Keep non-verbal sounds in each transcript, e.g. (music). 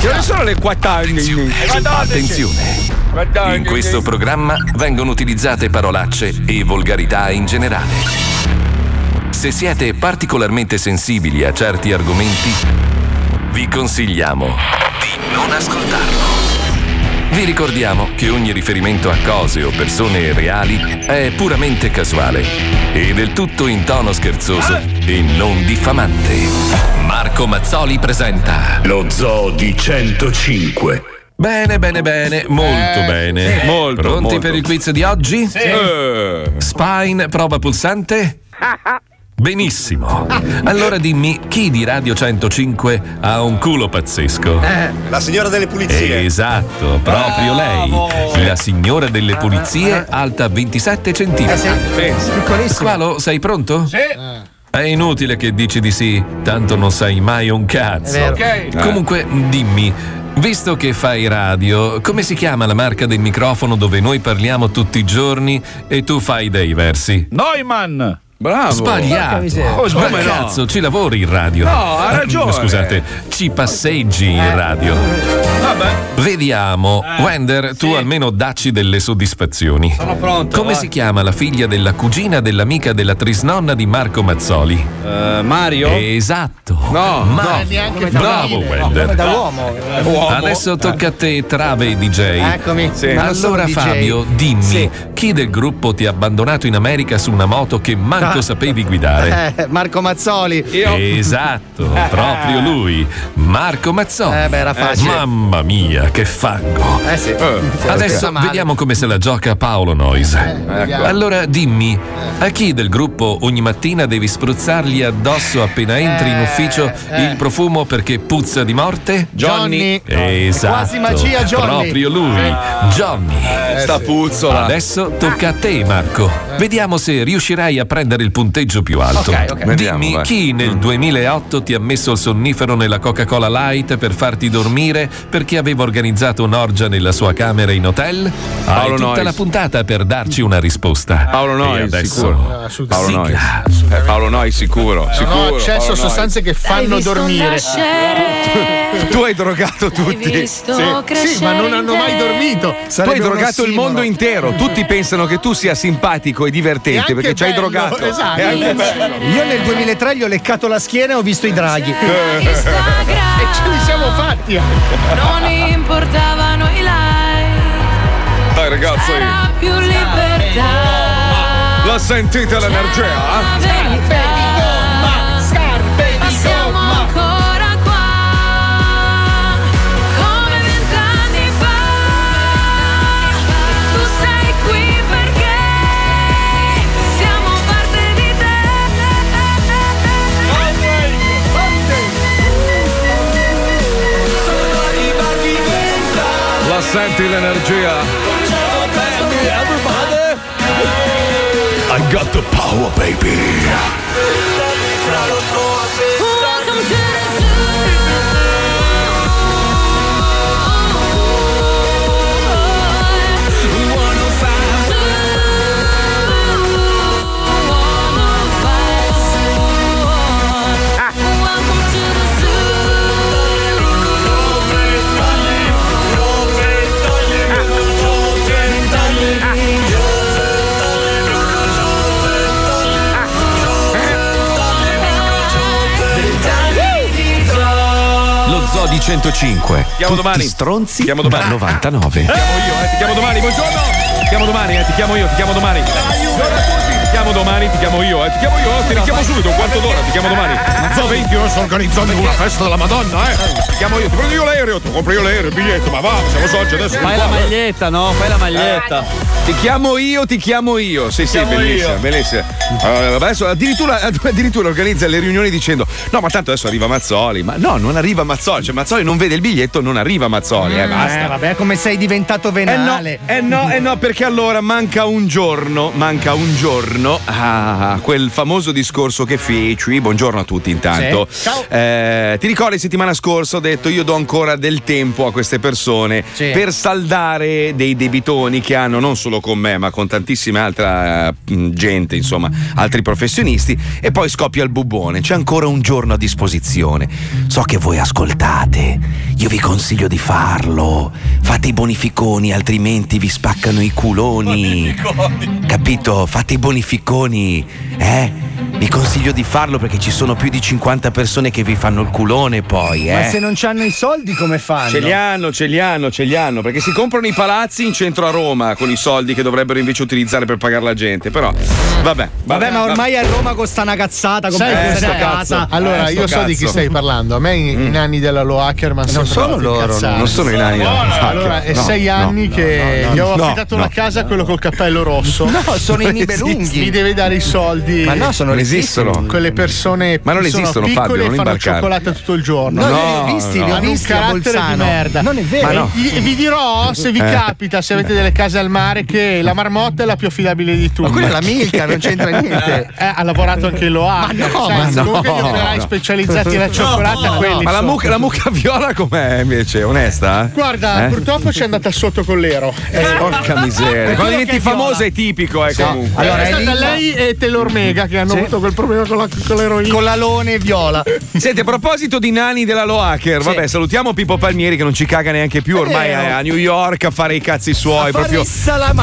Che ore sono le 14? Attenzione. In questo programma vengono utilizzate parolacce e volgarità in generale. Se siete particolarmente sensibili a certi argomenti, vi consigliamo di non ascoltarlo. Vi ricordiamo che ogni riferimento a cose o persone reali è puramente casuale e del tutto in tono scherzoso e non diffamante. Marco Mazzoli presenta Lo Zoo di 105. Bene, bene, bene, molto Eh, bene. sì. Molto, Pronti molto. per il quiz di oggi? Sì. Eh. Spine, prova pulsante? (laughs) Benissimo. Allora dimmi chi di Radio 105 ha un culo pazzesco? La signora delle pulizie. Esatto, proprio lei. La signora delle pulizie, alta 27 centimetri. Piccolissimo. Squalo, sei pronto? Sì. È inutile che dici di sì, tanto non sai mai un cazzo. È vero. Ok. Comunque, dimmi, visto che fai radio, come si chiama la marca del microfono dove noi parliamo tutti i giorni e tu fai dei versi? Neumann. Bravo. Sbagliato. Oh, Ma come no? cazzo, ci lavori in radio? No, ha Eh, ragione. Scusate, ci passeggi in radio. Vabbè. Vediamo, Wender, tu almeno dacci delle soddisfazioni. Sono pronto. Come vai. si chiama la figlia della cugina dell'amica della trisnonna di Marco Mazzoli? Eh, Mario? Esatto. No, Ma no. neanche bravo. Wender. Come da uomo. Uomo. Adesso tocca a te, Trave DJ. Eccomi. Sì. Allora DJ. Fabio, dimmi, Sì. chi del gruppo ti ha abbandonato in America su una moto che manco Ah. sapevi guidare? (laughs) Eh, Marco Mazzoli. Io. Esatto, proprio lui, Marco Mazzoli. Eh, beh, era facile. Mamma mia, che fango. Eh sì. Adesso Sta male. vediamo come se la gioca Paolo Nois. vediamo. Allora dimmi, a chi del gruppo ogni mattina devi spruzzargli addosso appena entri in Eh, ufficio eh. il profumo perché puzza di morte? Johnny. Esatto. Quasi magia, Johnny. Proprio lui, Johnny. Sta puzzola. Adesso tocca a te, Marco. Vediamo se riuscirai a prendere il punteggio più alto. Ok, ok. Dimmi Vediamo, vai. chi nel 2008 ti ha messo il sonnifero nella Coca-Cola Light per farti dormire perché aveva organizzato un'orgia nella sua camera in hotel? Paolo Hai tutta Noyes. la puntata per darci una risposta. Paolo Noi, adesso sicuro. Paolo Noi. Eh, Paolo Noi, sicuro. Sicuro. ho accesso Paolo a Noyes. sostanze che fanno dormire. (laughs) Tu hai drogato tutti. Sì, ma non hanno mai dormito. Tu hai drogato il mondo intero. Tutti pensano che tu sia simpatico e divertente perché ci hai drogato. Esatto. Io nel 2003 gli ho leccato la schiena e ho visto i draghi. (laughs) E ce li siamo fatti. Non importavano i like, Dai ragazzi, era più libertà. la sentite l'energia? La senti l'energia? I got the power, baby. 105. Chiamo Tutti domani. stronzi Chiamo domani. da 99. Ti chiamo io, eh, ti chiamo domani, buongiorno! Ti chiamo domani, eh, ti chiamo io, ti chiamo domani. Buongiorno a tutti, ti chiamo domani, ti chiamo io, eh, ti chiamo io, ti richiamo subito, un quarto d'ora, ti chiamo domani. Zo 20, io sto organizzando una festa della Madonna, eh. Ti chiamo io, ti prendo io l'aereo, ti compro io l'aereo, il biglietto, ma va, siamo soci adesso. Fai la maglietta, no? Fai la maglietta. Ti chiamo io, ti chiamo io. Sì, sì, chiamo bellissima, io. bellissima. Allora, adesso addirittura, (laughs) addirittura organizza le riunioni dicendo: No, ma tanto adesso arriva Mazzoli. Ma no, non arriva Mazzoli. Cioè, Mazzoli non vede il biglietto, non arriva Mazzoli. Eh, basta. Eh, vabbè, come sei diventato Eh no, venale. eh no, eh no, perché perché allora manca un giorno, manca un giorno a quel famoso discorso che feci. Buongiorno a tutti intanto. Sì. Ciao. Eh, ti ricordi settimana scorsa ho detto io do ancora del tempo a queste persone Sì. per saldare dei debitoni che hanno non solo con me ma con tantissima altra eh, gente, insomma, altri professionisti e poi scoppia il bubbone. C'è ancora un giorno a disposizione. So che voi ascoltate. Io vi consiglio di farlo. Fate i bonificoni, altrimenti vi spaccano i culoni. Capito? Fate i bonificoni, eh? Vi consiglio di farlo perché ci sono più di 50 persone che vi fanno il culone poi, eh? Ma se non hanno i soldi come fanno? Ce li hanno, ce li hanno, ce li hanno, perché si comprano i palazzi in centro a Roma con i soldi che dovrebbero invece utilizzare per pagare la gente. Però, vabbè. Vabbè, ma ormai a Roma costa una cazzata, Sai comprare cos'è? una casa. Allora, Eh, sto io so di chi cazzo. stai parlando. A me i, i nanni della Lo Ackerman Non sono loro, Non sono i nani. Allora, è No, sei anni no, che no, gli ho affidato no. una casa a quello col cappello rosso. (laughs) No, sono i Mi Nibelunghi. deve dare i soldi. Ma no, sono Non esistono. Quelle persone Ma non sono esistono, piccole Fabio, e non fanno imbarcare. cioccolata tutto il giorno. No, No, li ho visti, no. li ho un visti a carattere di Bolzano. merda. Non è vero. Vi dirò se vi Eh. capita, se avete delle case al mare, che la marmotta è la più affidabile di tutte. Ma quella è la Milka, non c'entra niente. (laughs) Eh, ha lavorato anche in Loa. Ma no, ma no. Comunque gli operai specializzati nella (laughs) cioccolata, quelli Ma la mucca, la mucca viola com'è invece? Onesta? Guarda, Eh? purtroppo ci è andata sotto con l'ero. Eh, Porca (laughs) miseria. Quando diventi famosa è tipico, eh, comunque. Allora, è stata lei e Taylor Mega che hanno avuto quel problema con, la, con l'eroina. Con l'alone viola. Senti, a proposito di nani della Loacker, vabbè, salutiamo Pippo Palmieri che non ci caga neanche più, ormai a New York a fare i cazzi suoi. Fare proprio.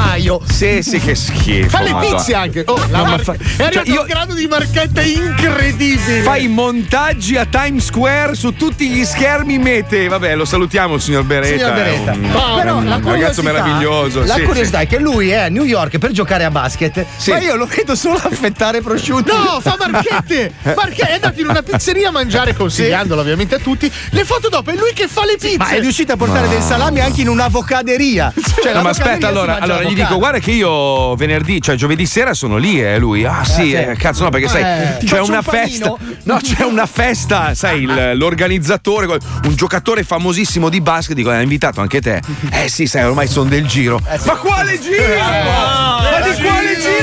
Salamaio. Sì, sì, che schifo. Fa le pizze anche. Oh, la No, ma marca- fa- È arrivato cioè, io- un grado di marchetta incredibile. Fai montaggi a Times Square su tutti gli schermi mete. Vabbè, lo salutiamo il signor Beretta. Signor Beretta. Un, Però un la ragazzo meraviglioso. La sì, curiosità è che lui è a New York per giocare a basket, Sì. ma io lo vedo solo affettare prosciutto. No, fa marchette! (laughs) Marche- è andato in una pizzeria a mangiare, consigliandolo ovviamente a tutti. Le foto dopo è lui che fa le pizze. Ma è riuscito a portare del salami anche in un'avocaderia. Cioè, No, ma aspetta, allora, allora gli dico, guarda che io venerdì, cioè giovedì sera sono lì, eh, lui. Ah, sì, sì. eh, cazzo, no, perché sai, Eh, ti c'è una un festa. No, c'è una festa, sai, il- l'organizzatore, un giocatore famosissimo di basket, dico, ha invitato anche te. (laughs) Eh sì, sai, ormai sono del giro. Ma quale giro? Ma di quale giro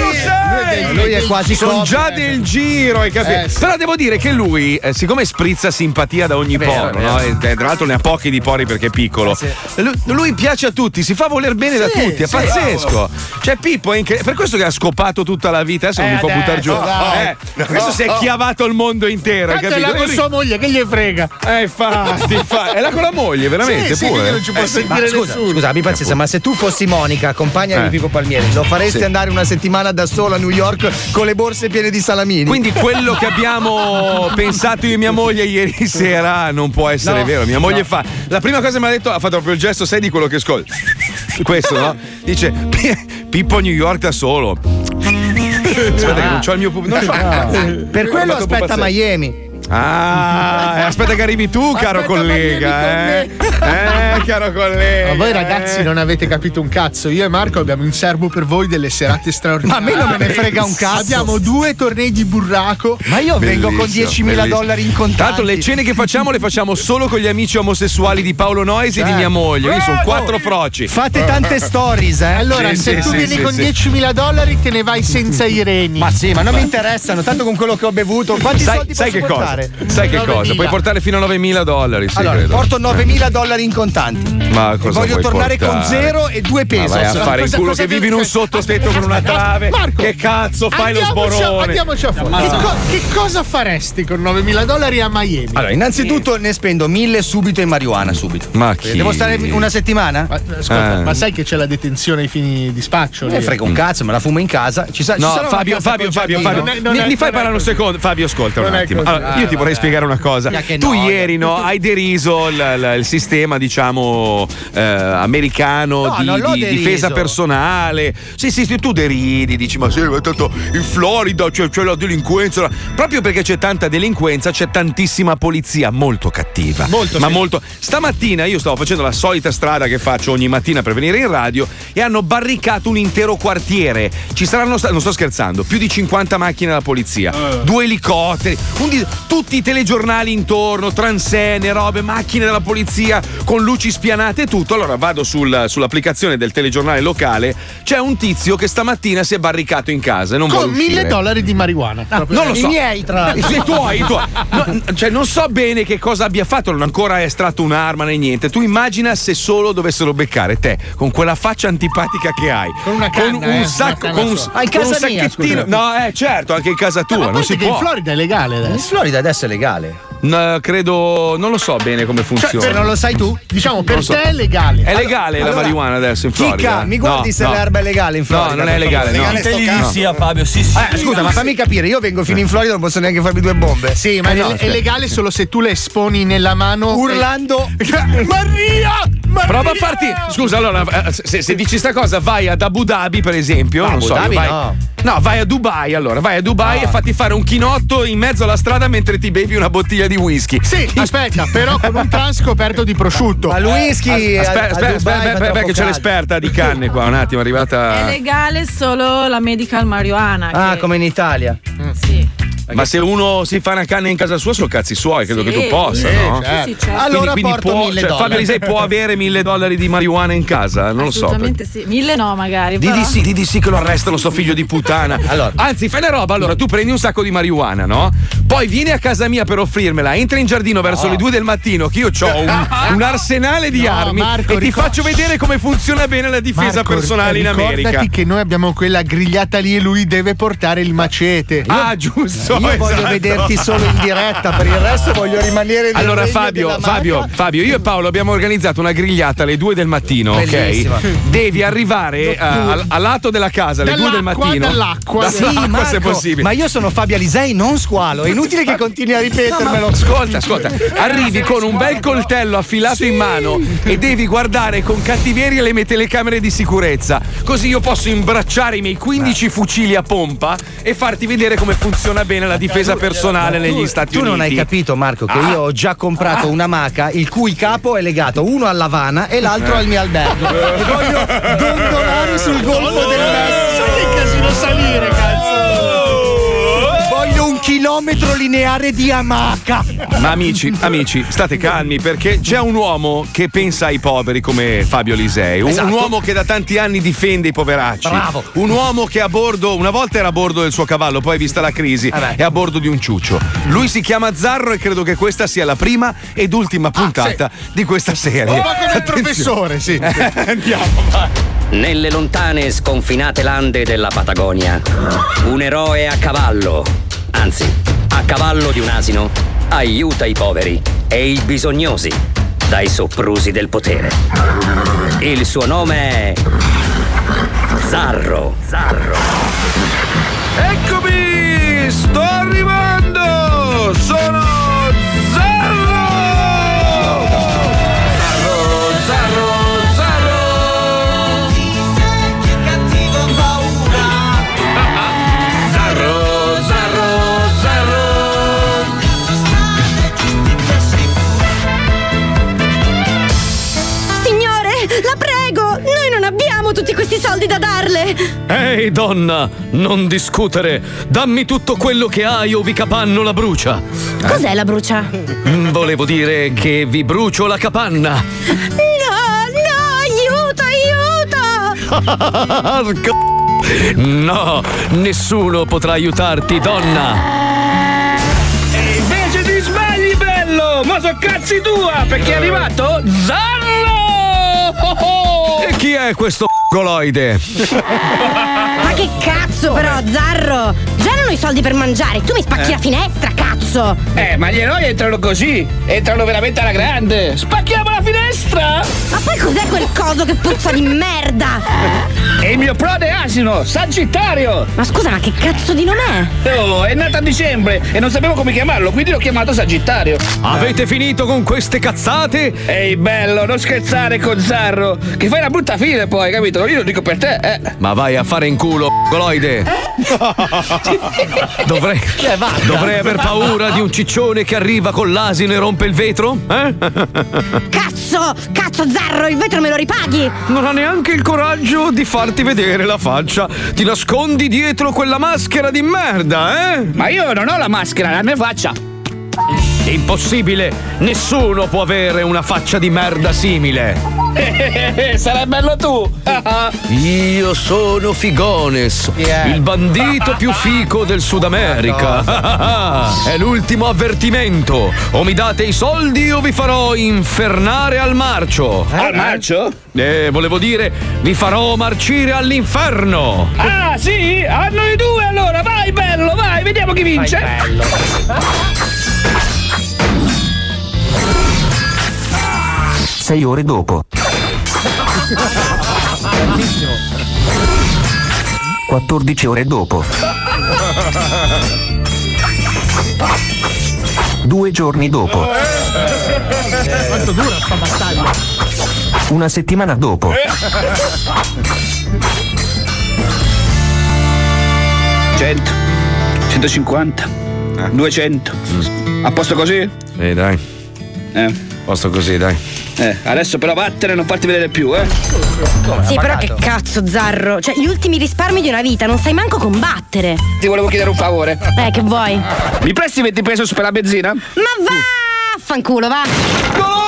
sei? Lui è quasi Sono già del giro, hai capito? Eh, sì. Però devo dire che lui, eh, siccome sprizza simpatia da ogni vero, poro, no? E, eh, tra l'altro ne ha pochi di pori perché è piccolo. lui, lui piace a tutti, si fa voler bene da tutti, è sì, pazzesco. Cioè, Pippo è incredibile. Per questo che ha scopato tutta la vita, adesso non Eh, mi può adesso, buttare giù. Eh, questo si è chiavato il mondo intero, hai Tanto è là capito? con sua moglie, che gli frega? Eh, infatti, (laughs) infatti. È là con la moglie, veramente, Sì, sì, pure. non ci può Eh, sì. sentire Ma scusa, nessuno. scusa, abbi pazienza, ma se tu fossi Monica, compagna Eh. di Pippo Palmieri, lo faresti Sì. andare una settimana da solo a New York con le borse piene di salamini? Quindi quello che abbiamo pensato io e mia moglie ieri sera non può essere No. vero. Mia moglie fa. La prima cosa che mi ha detto, ha fatto proprio il gesto, sai di quello che ascolta. Questo, no? Dice: "Pi- Pippo New York da solo. Aspetta, che non c'ho il mio pubblico. per quello aspetta Miami. Ah, eh, aspetta che arrivi tu, caro Aspetta, collega. Eh, eh caro collega. Ma voi ragazzi non avete capito un cazzo. Io e Marco abbiamo in serbo per voi delle serate straordinarie. Ma a me non me ne frega un cazzo. Abbiamo due tornei di burraco. Ma io vengo con Bellissimo, 10.000 bellissimo. dollari in contanti. Tanto le cene che facciamo le facciamo solo con gli amici omosessuali di Paolo Noyes e di mia moglie. Quindi sono quattro froci. Fate tante stories, eh? Allora, Sì, se sì, tu sì, vieni sì, con sì. 10.000 dollari, te ne vai senza i reni. Ma sì, ma non mi interessano, tanto con quello che ho bevuto. Quanti Sai, soldi sai posso che cosa? Portare? (laughs) Sai che cosa? 9.000. Puoi portare fino a 9.000 dollari, sì, allora, credo. porto 9.000 dollari in contanti. Ma cosa voglio tornare con portare? zero e due Ma pesos. vai a fare in Cosa- culo cosa che vivi in un sottotetto con una trave. Marco, che cazzo fai lo sborone? Andiamoci a fuori. Che, co- che cosa faresti con 9.000 dollari a Miami? Allora, innanzitutto ne spendo 1000 subito in marijuana, subito. Ma chi? Devo stare una settimana? Ma, ascolta, Eh. ma sai che c'è la detenzione ai fini di spaccio? Lì? frega un cazzo, me la fumo in casa. Ci sa- ci No, una Fabio, Fabio, Fabio? Fabio, mi, fai parlare un secondo? Fabio, ascolta un attimo. Allora, io ti vorrei spiegare una cosa. Tu noia. ieri no, hai deriso il, il- il sistema, diciamo, eh, americano No, di, di difesa personale. Sì, sì, tu deridi, dici, ma sì, ma tanto in Florida c'è, c'è la delinquenza. Proprio perché c'è tanta delinquenza, c'è tantissima polizia molto cattiva. Molto, ma sì. molto. Stamattina io stavo facendo la solita strada che faccio ogni mattina per venire in radio e hanno barricato un intero quartiere. Ci saranno, sta- non sto scherzando, più di 50 macchine della polizia, due elicotteri, un di- tutti i telegiornali intorno, transenne, robe, macchine della polizia con luci spianate e tutto. Allora vado sul- sull'applicazione del telegiornale locale. C'è un tizio che stamattina si è barricato in casa e non Con vuole uscire. mille dollari di marijuana. Proprio- Non lo so. I miei, tra l'altro. I tuoi, i tuoi. No, cioè, non so bene che cosa abbia fatto, non ha ancora estratto un'arma né niente. Tu immagina se solo dovessero beccare te con quella faccia antipatica che hai. Con una canna, un eh, sacco, canna con un. Ah, in con un casa mia, sacchettino. scusa. No, eh, certo, anche in casa tua. Ma non si che può. in Florida è legale In adesso. Florida adesso è legale. No, credo, non lo so bene come funziona. Se non lo sai tu? Diciamo, per so. te è legale. È legale la allora, marijuana adesso in Florida? Chicca, mi guardi No, se no. l'erba è legale in Florida? No, non è legale, no. Legale sto Te li cazzo. sia Fabio, sì, sì. Eh, scusa, ma fammi capire, io vengo fino in Florida, non posso neanche farmi due bombe. Sì, ma Eh, no, è, è legale solo se tu le esponi nella mano. Urlando. (laughs) Maria! Maria! Prova a farti. Scusa, allora, eh, se, se dici sta cosa, vai ad Abu Dhabi, per esempio. non Abu so, Dhabi vai, no. No, vai a Dubai allora, vai a Dubai e fatti fare un chinotto in mezzo alla strada mentre ti bevi una bottiglia di whisky. Sì, aspetta, però con un trans coperto di prosciutto. Ma il whisky. Aspetta, aspetta, aspetta, che c'è l'esperta di canne qua, un attimo, è È arrivata. legale solo la medical marijuana. Ah, che- come in Italia. Sì. Ma se uno si fa una canna in casa sua, sono cazzi suoi, credo Sì, che tu possa, sì, no? Sì, sì, certo. Allora quindi, porto può, mille cioè, dollari. Fabio Lisei può avere mille dollari di marijuana in casa? Non lo so. Assolutamente sì. Mille no, magari. Di sì, di sì che lo arrestano, sto figlio di puttana. (laughs) Allora. Anzi, fai una roba, allora tu prendi un sacco di marijuana, no? Poi vieni a casa mia per offrirmela, entri in giardino verso le 2 del mattino, che io ho un, un (laughs) arsenale di No, armi Marco, e ti ricor- faccio vedere come funziona bene la difesa Marco, personale in ricordati America. che noi abbiamo quella grigliata lì e lui deve portare il macete. Ah, giusto. Io voglio esatto. vederti solo in diretta, per il resto voglio rimanere nel Allora Fabio, Fabio. Fabio, io e Paolo abbiamo organizzato una grigliata alle 2 del mattino, Bellissima. ok? Devi arrivare eh, al, al lato della casa alle 2 del mattino. dall'acqua. Sì, Dall'acqua, Marco, se possibile. ma io sono Fabio Alisei, non squalo. È inutile che continui a ripetermelo. Ascolta, ascolta, arrivi con un bel coltello affilato in mano e devi guardare con cattiveria le mie telecamere di sicurezza. Così io posso imbracciare i miei 15 fucili a pompa e farti vedere come funziona bene la difesa personale negli Stati Tu Uniti. non hai capito, Marco, che io ho già comprato una maca il cui capo è legato uno all'Havana e l'altro al mio albergo. E (laughs) voglio dondolare sul golfo del Messico. Sai che casino salire, cazzo! Chilometro lineare di amaca. Ma amici, amici, state calmi perché c'è un uomo che pensa ai poveri come Fabio Lisei, un, un uomo che da tanti anni difende i poveracci, Bravo. un uomo che a bordo, una volta era a bordo del suo cavallo, poi vista la crisi Vabbè. è a bordo di un ciuccio. Lui si chiama Zarro e credo che questa sia la prima ed ultima puntata di questa serie. Un po' come il professore, sì. (laughs) Andiamo, vai. Nelle lontane sconfinate lande della Patagonia, un eroe a cavallo, anzi, a cavallo di un asino, aiuta i poveri e i bisognosi dai soprusi del potere. Il suo nome è Zarro. Zarro. Ehi, donna, non discutere. Dammi tutto quello che hai o vi capanno la brucia. Cos'è la brucia? Mm, Volevo dire che vi brucio la capanna. No, no, aiuto, aiuto! No, nessuno potrà aiutarti, donna. E invece ti sbagli, bello! Ma so cazzi tua! Perché è arrivato Zarro! E chi è questo goloide? (laughs) Che cazzo però, Zarro! Già non ho i soldi per mangiare, tu mi spacchi la finestra, cazzo! Eh, ma gli eroi entrano così! Entrano veramente alla grande! Spacchiamo la finestra! Ma poi cos'è quel coso che puzza di merda? E il mio prode asino, Sagittario! Ma scusa, ma che cazzo di nome è? Oh, è nato a dicembre e non sapevo come chiamarlo, quindi l'ho chiamato Sagittario. Avete finito con queste cazzate? Ehi, bello, non scherzare con Zarro! Che fai una brutta fine poi, capito? Io lo dico per te, eh! Ma vai a fare in culo, goloide! Dovrei, (laughs) dovrei aver paura di un ciccione che arriva con l'asino e rompe il vetro? Eh? Cazzo! Cazzo, Zarro, il vetro me lo ripaghi! Non ha neanche il coraggio di farti vedere la faccia. Ti nascondi dietro quella maschera di merda, eh? Ma io non ho la maschera, la mia faccia! Impossibile! Nessuno può avere una faccia di merda simile! (laughs) Sarai bello tu! Io sono Figones, il bandito più fico del Sud America. (laughs) È l'ultimo avvertimento. O mi date i soldi o vi farò infernare al marcio. Al marcio? Eh, volevo dire, vi farò marcire all'inferno. Ah, sì? A noi due allora! Vai, bello, vai, vediamo chi vince! (laughs) Sei ore dopo. 14 ore dopo. Due giorni dopo. Quanto dura sta battaglia? Una settimana dopo. Cento, 150, 200. A posto così? Eh, dai. Eh. Posto così, dai. Eh, adesso però vattene e non farti vedere più, eh. Sì, però che cazzo, Zarro. Cioè, gli ultimi risparmi di una vita, non sai manco combattere. Ti volevo chiedere un favore. Eh, che vuoi? Ma Mi presti 20 pesos per la benzina? va! Fanculo, va! Si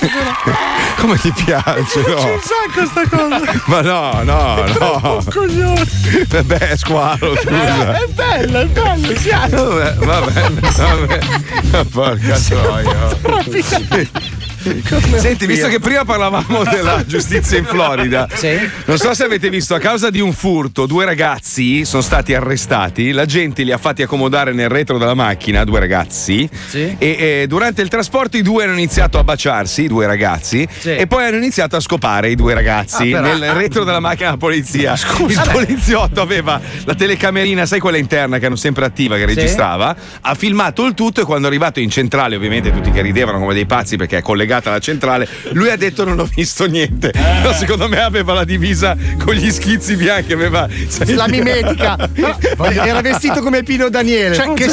(laughs) Come ti piace, C'è no? un sacco sta cosa. (laughs) Ma no, no, no. Coglione. Beh, squalo, scusa. È bello, è bello, si ha. Vabbè, vabbè, vabbè. (laughs) Porca troia. (laughs) Senti, visto che prima parlavamo della giustizia in Florida, non so se avete visto, a causa di un furto, due ragazzi sono stati arrestati. La gente li ha fatti accomodare nel retro della macchina, due ragazzi. E, e durante il trasporto i due hanno iniziato a baciarsi, i due ragazzi, e poi hanno iniziato a scopare i due ragazzi Ah, nel retro della macchina della polizia. (laughs) il Vabbè. poliziotto aveva la telecamerina, sai quella interna che hanno sempre attiva, che Sì. registrava, ha filmato il tutto e quando è arrivato in centrale, ovviamente tutti che ridevano come dei pazzi perché è collegata alla centrale, lui ha detto non ho visto niente. No, secondo me aveva la divisa con gli schizzi bianchi, aveva sai- La mimetica. Era vestito come Pino Daniele. Cioè, che,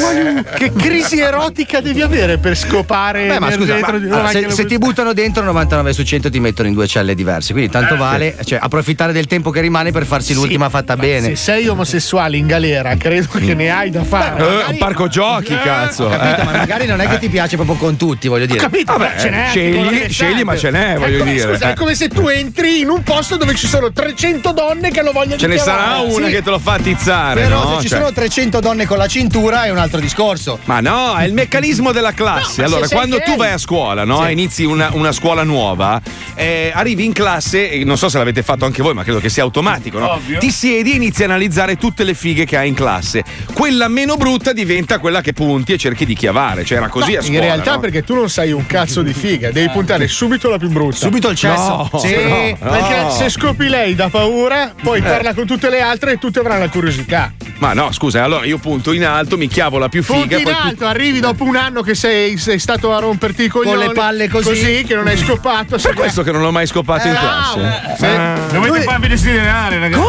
che crisi erotica devi avere per scopare Beh, ma scusa, ma- di se, se ti buttano dentro 99 su 100 ti mettono in due celle diverse, quindi tanto vale cioè, approfittare del tempo che rimane per farsi l'ultima fatta bene. Se sei omosessuale in galera, credo che ne hai da fare. Eh, un parco giochi, cazzo. Capito, eh. ma magari non è che ti piace proprio con tutti, voglio dire. Ho capito, Vabbè, ce n'è. Scegli- scegli, ma ce n'è, voglio È come- dire. Scusa, Eh. è come se tu entri in un posto dove ci sono 300 donne che lo vogliono Ce ne chiamare. sarà una Sì. che te lo fa tizzare, Però no? se ci Cioè- sono 300 donne con la cintura è un altro discorso. Ma no, è il meccanismo della classe. No, ma allora, se quando tu vai a scuola, no? Sì. Inizi una, una scuola nuova, eh, arrivi in classe, non so se l'avete fatto anche voi, ma credo che sia automatico, no? Ovvio. Ti siedi e inizi a analizzare tutte le fighe che hai in classe. Quella meno brutta diventa quella che punti e cerchi di chiavare. Cioè, era così No, a scuola. in realtà perché tu non sei un cazzo di figa, devi puntare subito la più brutta. Subito il cesso. No, sì. no, no. Perché se scopi lei da paura, poi parla con tutte le altre e tutte avranno la curiosità. Ma no, scusa, allora io punto in alto, mi chiavo la più Punti figa. in poi tu- alto, arrivi dopo un anno che sei, sei stato a romperti i coglioni le palle così. che non hai scopato. Per questo che non l'ho mai scopato in classe. Eh, Dovete farvi desiderare, ragazzi.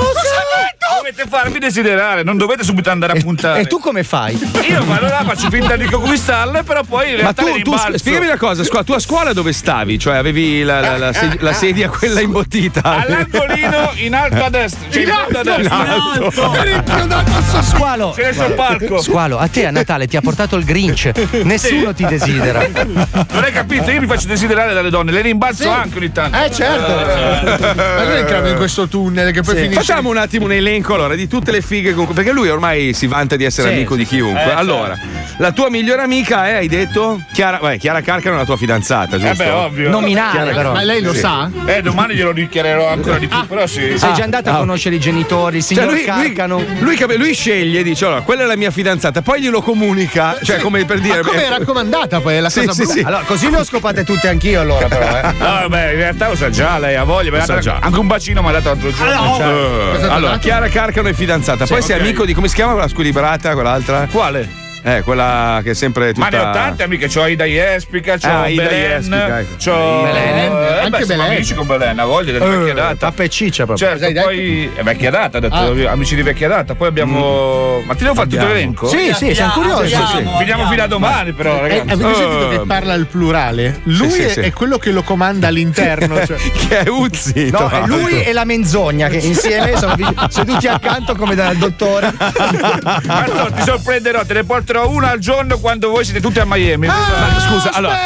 Dovete farvi desiderare, non dovete subito andare a puntare. E tu come fai? Io vado là, faccio finta di conquistarle, però poi in Ma realtà tu, le tu rimbalzo. spiegami una cosa, tu a scuola dove stavi? Cioè avevi la, la- la sed- la sedia quella imbottita? All'angolino in alto a destra. Cioè in alto a destra. In alto. Squalo. Palco. Squalo, a te a Natale ti ha portato il Grinch. Nessuno ti desidera. Non hai capito? Io mi faccio desiderare dalle donne, le rimbalzo anche ogni tanto. Eh certo. Ma noi entriamo in questo tunnel che poi Sì. finisce. Facciamo un attimo un elenco allora di tutte le fighe con- perché lui ormai si vanta di essere Sì, amico di chiunque. Eh, allora, la tua migliore amica è, hai detto? Chiara, vabbè, Chiara Carcano è la tua fidanzata, Eh giusto? beh, ovvio. Nominale però. Ma lei lo sa? Eh, domani glielo dichiarerò ancora di più, però sì. Sei già andato a conoscere i genitori, il Cioè, signor lui, lui, Carcano. lui cap- lui sceglie, dice allora, quella è la mia fidanzata, poi glielo comunica, cioè come per dire. Ma come è raccomandata poi? È la Sì, cosa sì, brutta. sì. Allora, così ho scopate tutte anch'io allora, però, eh. (laughs) No, vabbè, in realtà lo sa già, lei ha voglia. ha sa già. Anche un bacino mi ha dato l'altro giorno. cioè. Eh, allora, Chiara Carcano è fidanzata, poi sei amico di come si chiama quella squilibrata, quell'altra? Quale? Eh, quella che è sempre tutta. Ma ne ho tante amiche, c'ho Ida Jespica, c'ho Ah, Ida Belen, Jespica, ecco. c'ho Belen, eh, anche beh, siamo Belen. amici con Belen, a voglia della Eh, vecchia data. Pappa e ciccia proprio. Certo, poi è vecchia data, ho detto, Ah. amici di vecchia data. Poi abbiamo. Ma ti devo fare tutto l'elenco? Sì, sì, siamo curiosi. Sì, sì. Finiamo fino a domani, però, Eh, ragazzi. avete sentito che Oh. parla al plurale? Lui sì, è, sì. è quello che lo comanda all'interno. (laughs) cioè. Che è Uzzi. No, è lui e la menzogna che insieme sono seduti accanto come dal dottore. (laughs) Cazzo, ti sorprenderò, te ne porterò una al giorno quando voi siete tutti a Miami. Ma scusa, allora,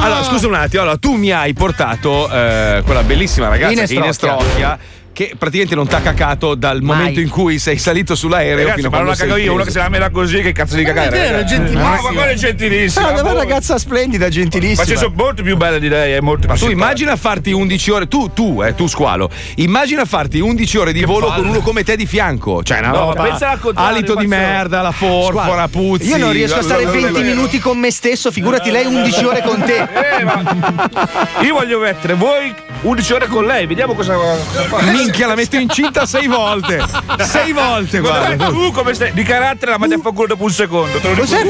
allora, scusa un attimo, allora, tu mi hai portato eh, quella bellissima ragazza Ines che che praticamente non t'ha cacato dal momento in cui sei salito sull'aereo Ragazzi, fino a ma non quando la sei cago io, uno che se la mela così, che cazzo di cagare? è vero, ragazzi? è gentilissima. Ma ma è gentilissimo. Una boh. ragazza splendida, Ma gentilissima. ci sono molto più belle di lei, è molto Ma più tu simpatica. immagina farti 11 ore, tu, tu, eh, tu squalo, immagina farti 11 ore di volo con uno come te di fianco. Cioè, una No, roba. pensa Alito di merda, la forfora, Guarda, puzzi. Io non riesco a stare 20 minuti con me stesso, figurati lei 11 ore con te. Eh, ma io voglio mettere voi 11 ore con lei, vediamo cosa cosa fa. Minchia, la metto incinta sei volte. Sei volte, Guarda, guarda. tu come stai? Di carattere la mandi a fa culo dopo un secondo. Cos'è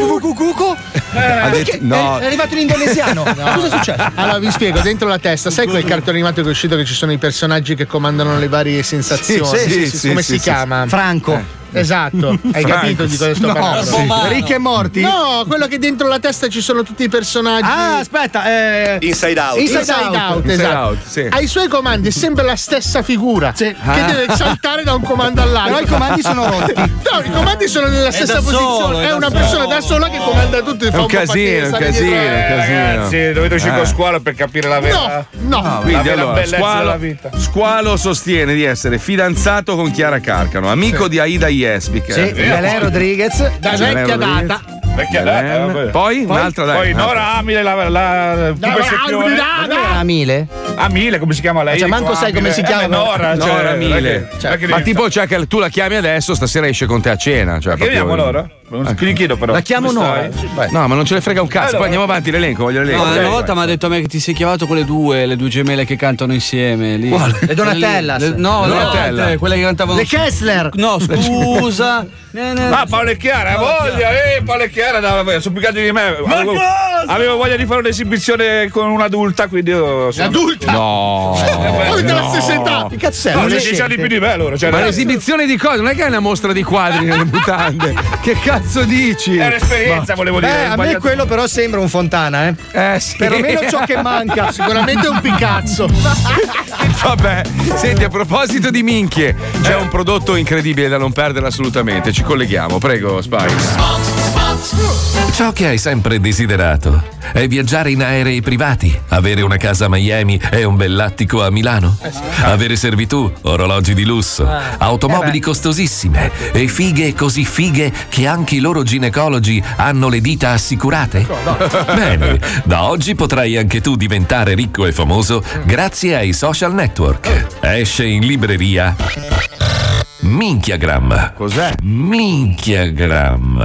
detto- Perché no. è arrivato in indonesiano. (laughs) Cosa è successo? Allora vi spiego, dentro la testa, sai quel cartone animato che è uscito che ci sono i personaggi che comandano le varie sensazioni? Sì, sì, sì, Come sì, si sì, chiama? Franco. Esatto, hai Franco, capito di cosa sto No, parlando? Rick e Morty? No, quello che dentro la testa ci sono tutti i personaggi. Ah, aspetta, eh, Inside out. Inside Inside Out. out, Inside esatto. Out, sì. Ai suoi comandi è sempre la stessa figura che Ah. deve saltare da un comando all'altro. Però i comandi sono (laughs) rotti. No, i comandi sono nella stessa da posizione. solo, è è una solo. persona da sola che comanda tutto e È fa un casino, è un casino, dietro. è un casino. Ragazzi, dovete uscire Eh. con squalo per capire la vera. No, no. Quindi allora, Squalo, della vita. Squalo sostiene di essere fidanzato con Chiara Carcano, amico di Aida Jespic. Sì, Belen Rodriguez. Da vecchia data. Vecchia data. Poi, un'altra dai. Poi. Nora Amile, la, la, si chiama? da- Amile? Amile, come si chiama lei? Cioè, manco sai come si chiama. Eh, Nora, cioè, Nora non è Mile. che- non è che Ma tipo, cioè, che tu la chiami adesso, stasera esce con te a cena. Cioè, chiamiamo proprio- Nora? Gli chiedo però. La chiamo stai? No, ma non ce ne frega un cazzo. Allora. Poi andiamo avanti l'elenco, voglio l'elenco. No, una volta mi ha detto a me che ti sei chiamato con le due, le due gemelle che cantano insieme. Lì. Le Donatellas. Le- no, le Donatella. altre, quelle che cantavano. Le Kessler. No, (laughs) scusa. Ah, Paolo e Chiara, ha voglia, eh, Paolo e Chiara, no, vabbè, sono più di me. Avevo, avevo voglia di fare un'esibizione con un'adulta, quindi io sono. Adulta. No. Avete la stessa età. Che cazzo è? No, Un c'è 10 anni più di me allora. Cioè, Ma l'esibizione di cosa? Non è che è una mostra di quadri nelle mutande. (laughs) Che cazzo dici? è un'esperienza, volevo dire. Eh, a me quello però sembra un Fontana, eh. Eh sì. Perlomeno ciò che manca. (laughs) Sicuramente un Picasso. (laughs) Vabbè, senti, a proposito di minchie, c'è un prodotto incredibile da non perdere assolutamente. Ci colleghiamo, prego, Spike. Ciò che hai sempre desiderato è viaggiare in aerei privati, avere una casa a Miami e un bell'attico a Milano, avere servitù, orologi di lusso, automobili costosissime e fighe così fighe che anche i loro ginecologi hanno le dita assicurate? (laughs) Bene, da oggi potrai anche tu diventare ricco e famoso grazie ai social network. Esce in libreria Minchiagram. Cos'è? Minchiagram.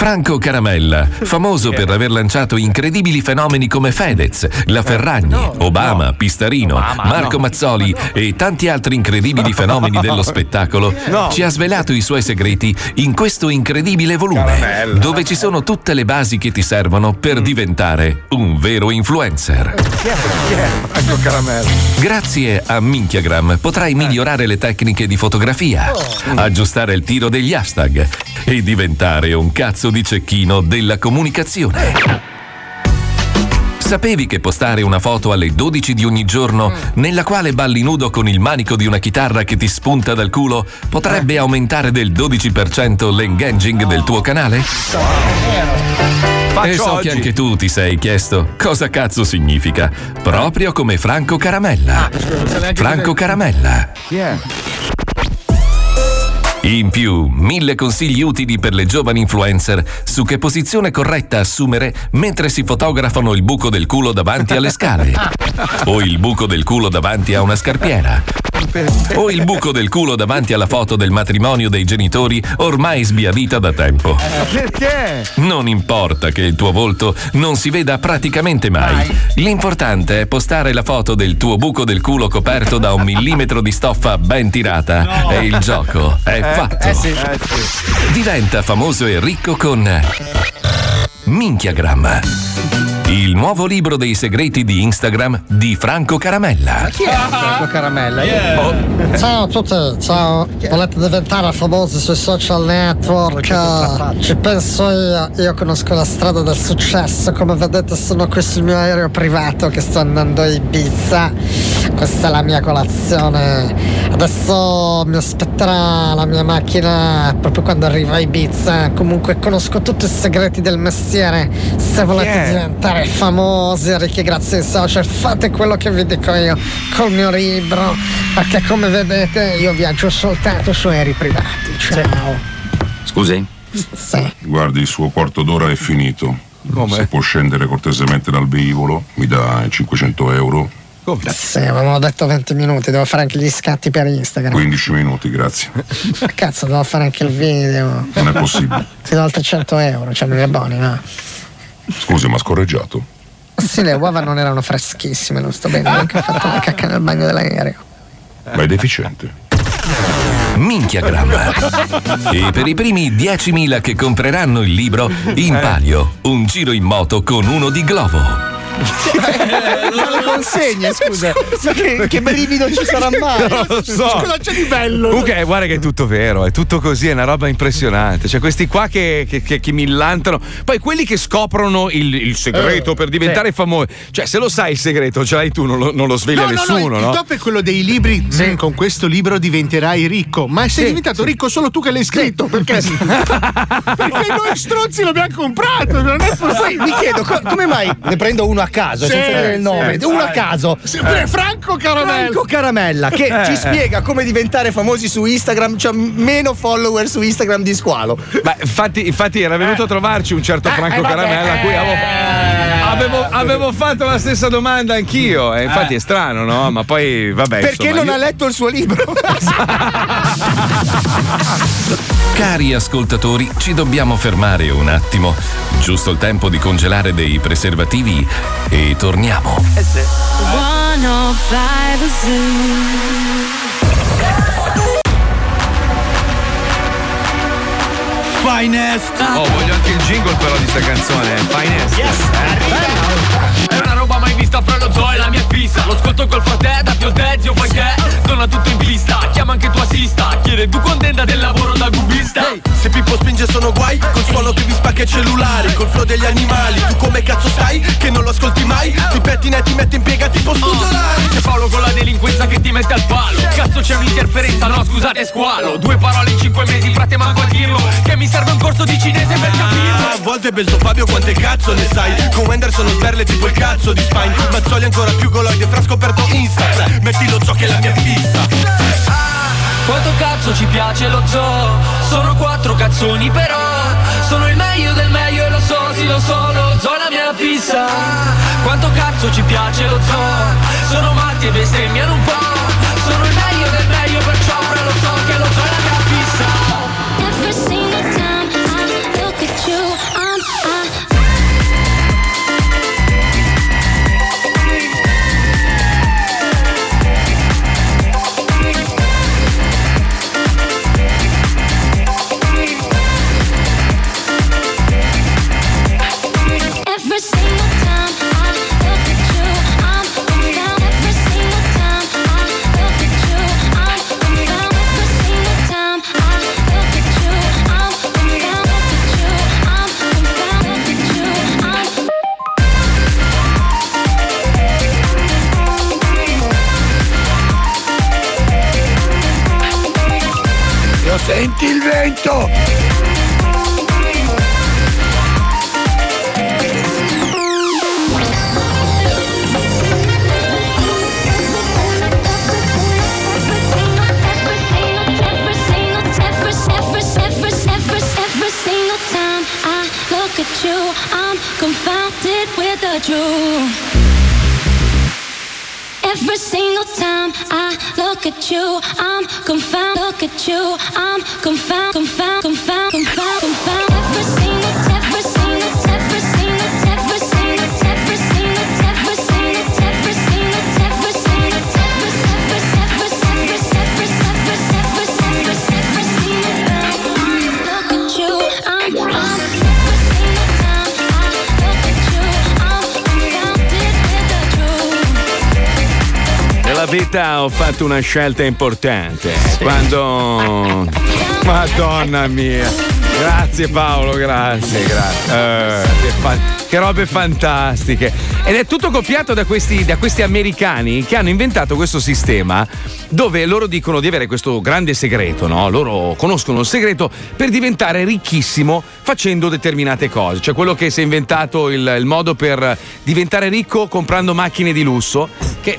Franco Caramella, famoso per aver lanciato incredibili fenomeni come Fedez, La Ferragni, Obama, Pistarino, Marco Mazzoli e tanti altri incredibili (laughs) fenomeni dello spettacolo, ci ha svelato i suoi segreti in questo incredibile volume, dove ci sono tutte le basi che ti servono per diventare un vero influencer. Caramella. Grazie a Minchiagram potrai migliorare le tecniche di fotografia, aggiustare il tiro degli hashtag e diventare un cazzo di cecchino della comunicazione. Sapevi che postare una foto alle 12 di ogni giorno, nella quale balli nudo con il manico di una chitarra che ti spunta dal culo, potrebbe aumentare del 12% l'engaging del tuo canale? e so che anche tu ti sei chiesto cosa cazzo significa, proprio come Franco Caramella. Franco Caramella. In più, mille consigli utili per le giovani influencer su che posizione corretta assumere mentre si fotografano il buco del culo davanti alle scale (laughs) o il buco del culo davanti a una scarpiera. O il buco del culo davanti alla foto del matrimonio dei genitori ormai sbiadita da tempo. Perché? Non importa che il tuo volto non si veda praticamente mai. L'importante è postare la foto del tuo buco del culo coperto da un millimetro di stoffa ben tirata e il gioco è fatto. Eh sì. Diventa famoso e ricco con Minchiagram. Il nuovo libro dei segreti di Instagram di Franco Caramella. Chi è Franco Caramella? Ciao a tutti, ciao. Volete diventare famosi sui social network? Ci penso io, io conosco la strada del successo. Come vedete sono qui sul mio aereo privato che sto andando a Ibiza. Questa è la mia colazione. Adesso mi aspetterà la mia macchina proprio quando arrivo a Ibiza. Comunque conosco tutti i segreti del mestiere. Se volete Chi è? Diventare famosi, ricchi grazie ai social, fate quello che vi dico io col mio libro. Perché come vedete io viaggio soltanto su aerei privati. Ciao. Scusi? Sì. Guardi, il suo quarto d'ora è finito. Come? Se può scendere cortesemente dal velivolo, mi dà i 500 euro. Sì, avevamo detto 20 minuti, devo fare anche gli scatti per Instagram. 15 minuti, grazie. Ma cazzo, devo fare anche il video. Non è possibile. Ti do altri 100 euro, cioè non li abboni, no? Scusi, ma scorreggiato? Sì, le uova non erano freschissime, non sto bene, neanche ho fatto la cacca nel bagno dell'aereo. Ma è deficiente. Minchiagram. (laughs) E per i primi 10.000 che compreranno il libro, in palio, un giro in moto con uno di Glovo. Ma lo consegna, (laughs) scusa. Ma che, che brivido ci sarà (laughs) mai? Non lo so. Cosa c'è di bello? Comunque, guarda che è tutto vero, è tutto così, è una roba impressionante. Cioè, questi qua che, che, che- che millantano. Poi quelli che scoprono il, il segreto Eh, per diventare famosi. Cioè, se lo sai il segreto, ce l'hai tu, non lo, non lo sveglia No, no, nessuno, no, il, no? il top è quello dei libri. "Mm, con questo libro diventerai ricco. Ma sei diventato ricco solo tu che l'hai scritto. Perché? (laughs) perché noi stronzi l'abbiamo comprato. Non è possibile. mi chiedo co- come mai ne prendo uno a caso Sì, senza dire il nome, sì, uno a caso. Sì, beh, Franco Caramella. Franco Caramella che Eh, ci eh. spiega come diventare famosi su Instagram, c'ha meno follower su Instagram di Squalo. Beh, infatti, infatti era venuto a trovarci un certo Franco eh. Caramella a cui avevo, avevo- avevo fatto la stessa domanda anch'io. E infatti è strano, no? Ma poi, vabbè. Perché insomma, non io- ha letto il suo libro? (laughs) Cari ascoltatori, ci dobbiamo fermare un attimo. Giusto il tempo di congelare dei preservativi e torniamo. 105 Finest. Oh, voglio anche il jingle però di sta canzone. Finest. È una roba mai vista fra lo zoo e la mia fissa Lo ascolto col fratello, da più te, zio fai che Torna tutto in pista, chiama anche tua assista Chiede tu contenta del lavoro da cubista? Se Pippo spinge sono guai Col suono che vi spacca i cellulari Col flow degli animali. Tu come cazzo stai? Che non lo ascolti mai? Ti pettina e ti metti in piega tipo studolari C'è Paolo con la delinquenza che ti mette al palo. Cazzo c'è un'interferenza, no scusate squalo. Due parole in cinque mesi, frate manco a dirlo. Che mi serve un corso di cinese per capirlo. A volte penso Fabio quante cazzo ne sai? Con Wenderson o sberle tipo il cazzo di Spine. Mazzoli ancora più goloide fra scoperto Insta. Metti lo zoo che è la mia fissa Quanto cazzo ci piace lo zoo? Sono quattro cazzoni però Sono il meglio del meglio e lo so, sì lo so Lo zoo la mia fissa. Quanto cazzo ci piace lo zoo? Sono matti e bestemmiano un po' Sono il meglio del meglio perciò senti il vento? look at you, I'm confounded with the truth. Every single time I look at you, I'm confound. Look at you, I'm confound, confound, confound, confound, confound. Vita ho fatto una scelta importante. Quando. (laughs) Madonna mia. Grazie Paolo, grazie, grazie. Eh, che robe fantastiche. Ed è tutto copiato da questi, da questi americani che hanno inventato questo sistema dove loro dicono di avere questo grande segreto, no? Loro conoscono il segreto per diventare ricchissimo facendo determinate cose. Cioè quello che si è inventato il, il modo per diventare ricco comprando macchine di lusso. Che,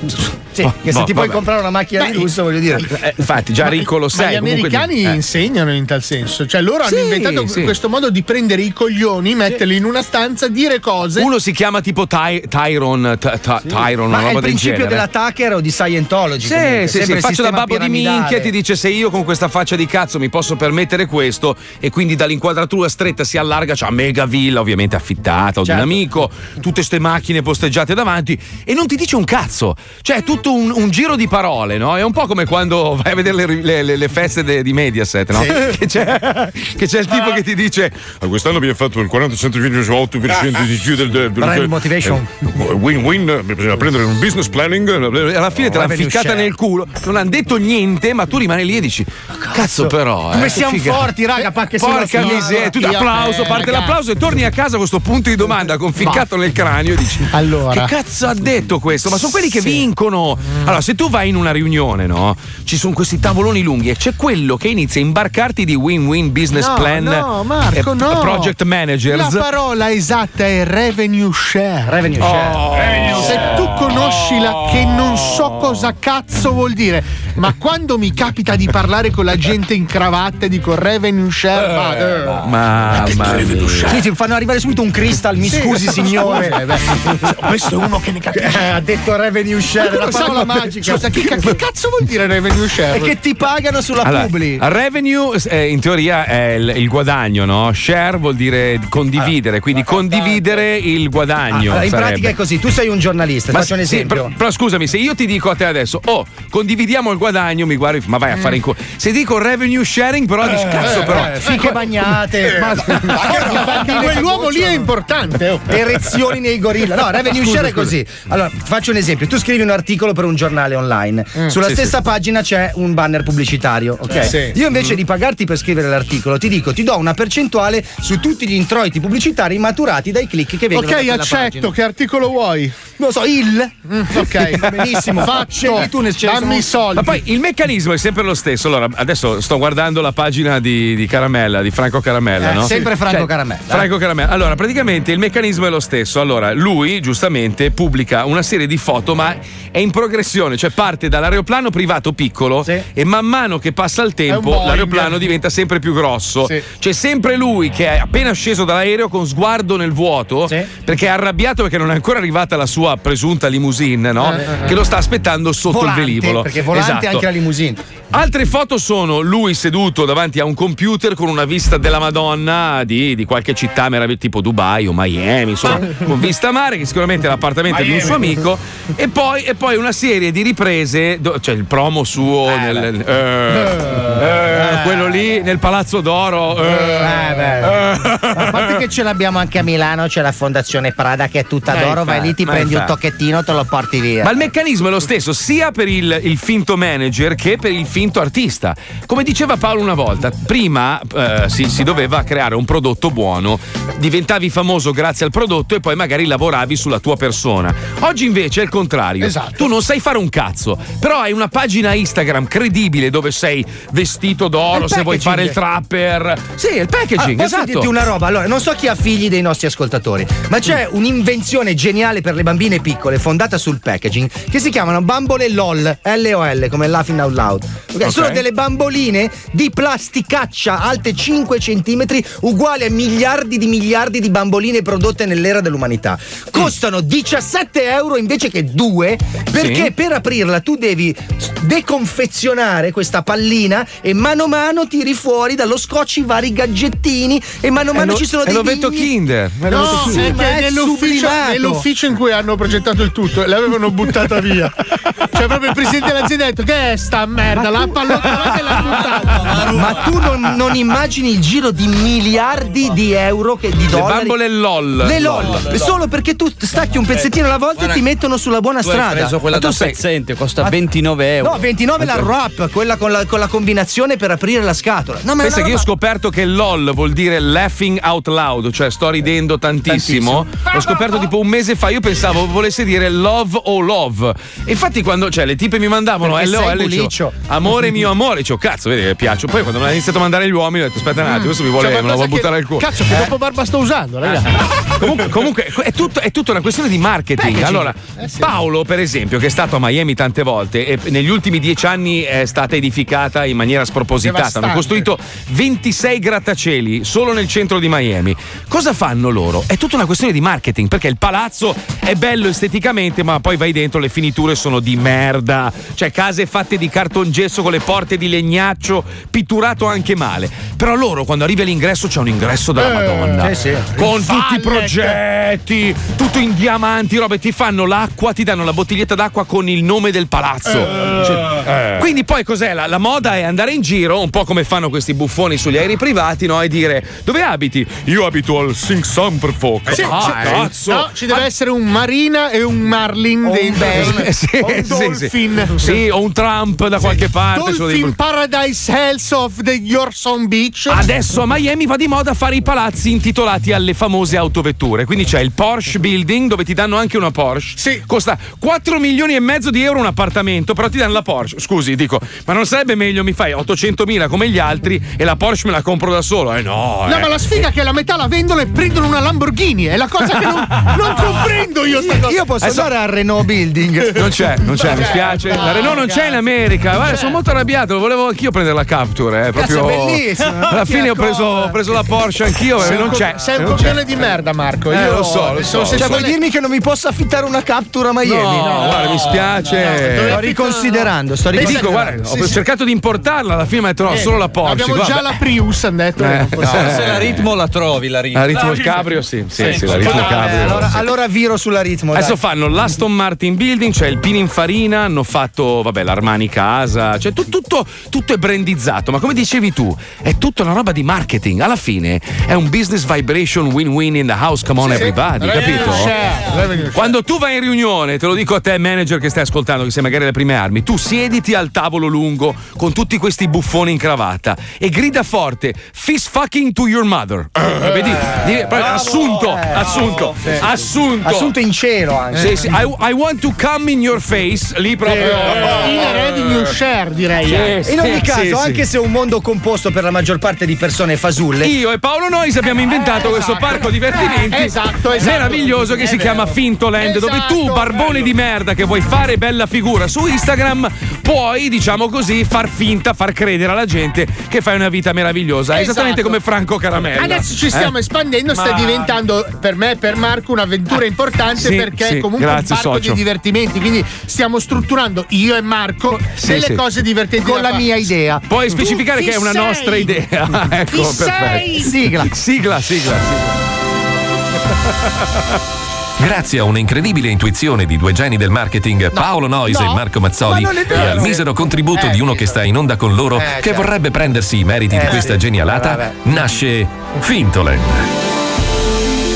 Sì, che se ti puoi comprare una macchina di lusso, voglio dire. Eh, infatti, già ricco lo Ma sei. gli di- americani eh. insegnano in tal senso. Cioè, loro Sì, hanno inventato sì. questo modo di prendere i coglioni, metterli in una stanza, dire cose. Uno si chiama tipo Ty- Tyron, Ty- Ty- Tyron, una Ma è roba il del principio genere. della Tucker o di Scientology. Sì, comunque, sì, sì, il faccio da babbo di piramidale. minchia e ti dice se io con questa faccia di cazzo mi posso permettere questo e quindi dall'inquadratura stretta si allarga, c'ha mega villa ovviamente affittata o Certo. di un amico, tutte ste macchine posteggiate davanti e non ti dice un cazzo. Cioè è tutto un, un giro di parole, no? È un po' come quando vai a vedere le, le- le- le feste de- di Mediaset, no? (laughs) Che, c'è, che c'è il tipo che ti dice "Ah, quest'anno abbiamo fatto il 47,8% di più del... del, del- motivation. eh, Win-win, bisogna prendere un business planning. Alla fine te l'hanno Revenue ficcata share. nel culo. Non hanno detto niente, ma tu rimani lì e dici: Cazzo, però. Come eh, siamo che figa." forti, raga, pacche Porca miseria, tu Io- applauso, eh, parte ragazzi. l'applauso e torni a casa con questo punto di domanda conficcato nel cranio e dici: Allora. Che cazzo ha detto questo? Ma sono quelli che vincono. Allora, se tu vai in una riunione, no? Ci sono questi tavoloni lunghi e c'è quello che inizia a imbarcarti di win-win business No, plan. no, Marco, eh, no. Project managers. La parola esatta è revenue share. Revenue share. Oh. Se tu conosci la che non so cosa cazzo vuol dire, ma quando mi capita di parlare con la gente in cravatta e dico revenue share, vado. Mamma mia. Sì, ti fanno arrivare subito un crystal, mi Sì. scusi signore. Eh, (laughs) Questo è uno che ne capisce. Eh, ha detto revenue Ma share, la parola ma- magica. Scusa, che, che cazzo vuol dire revenue share? E che ti pagano sulla Allora, publi. revenue eh, in teoria è il, il guadagno, no? Share vuol dire condividere, quindi condividere il guadagno. Allora, in sarebbe. pratica è così, tu sei un giornalista, Ma faccio un sì, esempio. però, però scusami, se io ti dico a te adesso, oh, condividiamo il guadagno, mi guardi, ma vai a fare in culo. Se dico revenue sharing, però dici, cazzo, però. Eh, fiche bagnate. Ma, (laughs) Anche quell'uomo lì è importante. oh. Erezioni nei gorilla. No, revenue share è così. Allora, faccio un esempio. Tu scrivi un articolo per un giornale online. Sulla sì, stessa pagina c'è un banner pubblicitario, ok? Sì. Io invece di pagarti per scrivere l'articolo, ti dico, ti do una percentuale su tutti gli introiti pubblicitari maturati dai click che vengono Ok, accetto. pagina. Che articolo vuoi? Non lo so, il. Ok, (laughs) Va benissimo. Scegli tu, ne- Dammi i soldi. Ma poi il meccanismo è sempre lo stesso. Allora, adesso sto guardando la pagina di, di Caramella, di Franco Caramella, Eh, no? sempre Franco Cioè, Caramella. Franco Caramella. Allora, praticamente il meccanismo è lo stesso. Allora, lui giustamente pubblica una serie di foto, ma è in progressione, cioè parte dall'aeroplano privato piccolo e man mano che passa il tempo l'aeroplano diventa sempre più grosso. Sì. C'è sempre lui che è appena sceso dall'aereo con sguardo nel vuoto perché è arrabbiato perché non è ancora arrivata la sua presunta limousine, no? Eh. Che lo sta aspettando sotto Volante, il velivolo. Perché volante Esatto. anche la limousine. Altre foto sono lui seduto davanti a un computer con una vista della Madonna di, di qualche città meravigliosa, tipo Dubai o Miami, insomma, con vista mare, che sicuramente è l'appartamento di un suo amico. E poi, e poi una serie di riprese, do- cioè il promo suo, nel, eh, eh, quello lì nel Palazzo d'Oro. eh, A parte che ce l'abbiamo anche a Milano, c'è la Fondazione Prada che è tutta d'oro, vai lì, ti prendi un tocchettino, te lo porti via. Ma il meccanismo è lo stesso sia per il, il finto manager che per il finto artista. Come diceva Paolo una volta, prima eh, si, si doveva creare un prodotto buono, diventavi famoso grazie al prodotto e poi magari lavoravi sulla tua persona. Oggi invece è il contrario. Esatto. Tu non sai fare un cazzo, però hai una pagina Instagram credibile dove sei vestito d'oro, se vuoi fare il trapper. Sì, il packaging, Ah, posso esatto. dirti una roba? Allora, non so chi ha figli dei nostri ascoltatori, ma c'è un'invenzione geniale per le bambine piccole fondata sul packaging che si chiamano bambole LOL, L-O-L, come laughing out loud. Ok, Ok. Sono delle bamboline di plasticaccia alte 5 cm, uguali a miliardi di miliardi di bamboline prodotte nell'era dell'umanità. Costano 17 euro invece che 2 perché Sì. per aprirla tu devi deconfezionare questa pallina e mano a mano tiri fuori dallo scotch i vari gadgettini e mano a mano lo- ci sono è dei l'ovetto digni- Kinder, è No, l'ovetto sì, è ma che è nell'ufficio, nell'ufficio in cui hanno progettato il tutto l'avevano buttata via. Cioè, proprio il presidente dell'azienda ha detto: Che è sta merda? La pallottola e l'ha buttata. (laughs) Ma tu non, non immagini il giro di miliardi di euro che di Le dollari. bambole LOL. Le LOL, solo perché tu stacchi un pezzettino alla volta e ti mettono sulla buona Tu hai strada. Quella da sei- pezzente, costa Ma- 29 euro. No, 29 la wrap, quella con la, con la combinazione per aprire la scatola. No, ma Pensa che io ho scoperto che LOL vuol dire laughing out loud, cioè sto ridendo tantissimo. L'ho scoperto tipo un mese fa. Io pensavo volesse dire love o love. E infatti, quando cioè, le tipe mi mandavano LOL, amore mio amore, dicevo, cazzo, vedi che piaccio. Poi quando mi hanno iniziato a mandare gli uomini, ho detto, aspetta un attimo, questo mi vuole, Cioè, me lo vuole buttare al culo. Cazzo, che Eh? dopo barba sto usando, raga. (laughs) comunque, comunque, è, tutto- è tutta una questione di marketing. Packaging. Allora, Eh, sì. Paolo, per esempio, che è stato a Miami tante volte e negli ultimi dieci anni è stata edificata in maniera spropositata. Devastante. Hanno costruito 26 grattacieli solo nel centro di Miami. Cosa fanno loro? È tutta una questione di marketing perché il palazzo è bello esteticamente, ma poi vai dentro, le finiture sono di merda. Cioè, case fatte di cartongesso con le porte di legnaccio, pitturato anche male. Però loro, quando arrivi all'ingresso, c'è un ingresso della Eh, Madonna. sì, sì. Con tutti i progetti, tutto in diamanti, robe. Ti fanno l'acqua, ti danno la bottiglietta d'acqua con il nome del palazzo. Cioè, Quindi poi cos'è? La, la moda è andare in giro, un po' come fanno questi buffoni sugli aerei privati, no? E dire dove abiti? Io abito al Sing Summerfolk. Sì, ah, sì, cazzo! No, ci deve essere un Marina e un Marlin dentro. Eh, sì, o un sì, sì. Dolphin. Sì, o un Trump da qualche parte. sono dei- Dolphin Paradise Hells of the Yorson Beach. Adesso a Miami va di moda fare i palazzi intitolati alle famose autovetture. Quindi c'è il Porsche Building dove ti danno anche una Porsche. Sì. Costa 4 milioni e mezzo di euro un appartamento, però ti danno la Porsche. Scusi, dico, ma non sarebbe meglio mi fai 800 mila come gli altri e la Porsche me la compro da solo? Eh no. No, eh. ma la sfiga è che la metà la vendono e prendono una Lamborghini. È la cosa che non, non comprendo io. Sta cosa. Io posso Adesso- andare al Renault Building. Non c'è, non c'è, mi spiace. La Renault non c'è in America. Guarda, sono molto arrabbiato. Volevo anch'io prendere la Capture. Eh, proprio... Cazzo, è bellissima. Alla Ti fine ho preso, ho preso la Porsche anch'io. Sei eh, non c'è. Sei un coglione di merda, Marco. Eh, Io lo so, lo so. Cioè, vuoi dirmi che non mi posso affittare una captura a Miami? No, guarda, mi spiace. Sto riconsiderando, sto riconsiderando. dico, guarda, ho Sì, sì. cercato di importarla, alla fine detto no, Eh, solo la Porsche. Abbiamo già guarda. la Prius, hanno detto. Eh, no. Se la ritmo la trovi, la ritmo. La ritmo il cabrio, sì, sì, Sì, sì, la sì. ritmo il Eh, cabrio. allora, sì. allora viro sulla ritmo. Adesso dai. fanno l'Aston Martin Building, cioè il Pininfarina, hanno fatto, vabbè, l'Armani Casa, cioè tu- tutto, tutto è brandizzato, ma come dicevi tu, è tutta una roba di marketing. Alla fine è un business vibration win-win in the house, come on Sì, everybody, capito? Quando tu vai in riunione, te lo dico a te, manager che stai ascoltando, che sei magari alle prime armi, tu siediti al tavolo lungo con tutti questi buffoni in cravatta e grida forte: Fist fucking to your mother. Eh. Vedi? Di- proprio assunto, assunto, assunto. Assunto in cielo anche. Sì, sì, I, I want to come in your face. Lì proprio. In revenue share, direi. Sì, eh. sì. In ogni caso, sì. anche se è un mondo composto per la maggior parte di persone fasulle, Io e Paolo Nois abbiamo inventato questo parco divertimenti Eh, esatto, esatto. meraviglioso che si vero. chiama Fintoland, dove tu, Esatto, barbone di merda che vuoi fare bella figura su Instagram, puoi, diciamo così, far finta, far credere alla gente che fai una vita meravigliosa. È esattamente Esatto. come Franco Caramella. Adesso ci stiamo Eh? espandendo, sta Ma- diventando per me e per Marco un'avventura importante Sì, perché sì, è comunque grazie, un parco socio. di divertimenti. Quindi stiamo strutturando io e Marco Sì, delle cose divertenti con la mia idea. Puoi specificare che è una sei? nostra idea. (laughs) ecco, Chi perfetto. sei? Sigla. Sigla, sigla, sigla. Grazie a un'incredibile intuizione di due geni del marketing, Paolo Nois no, e Marco Mazzoli, ma e al misero contributo di uno che sta in onda con loro, Eh, che certo. vorrebbe prendersi i meriti di Eh, questa sì. genialata, Vabbè. nasce Fintoland.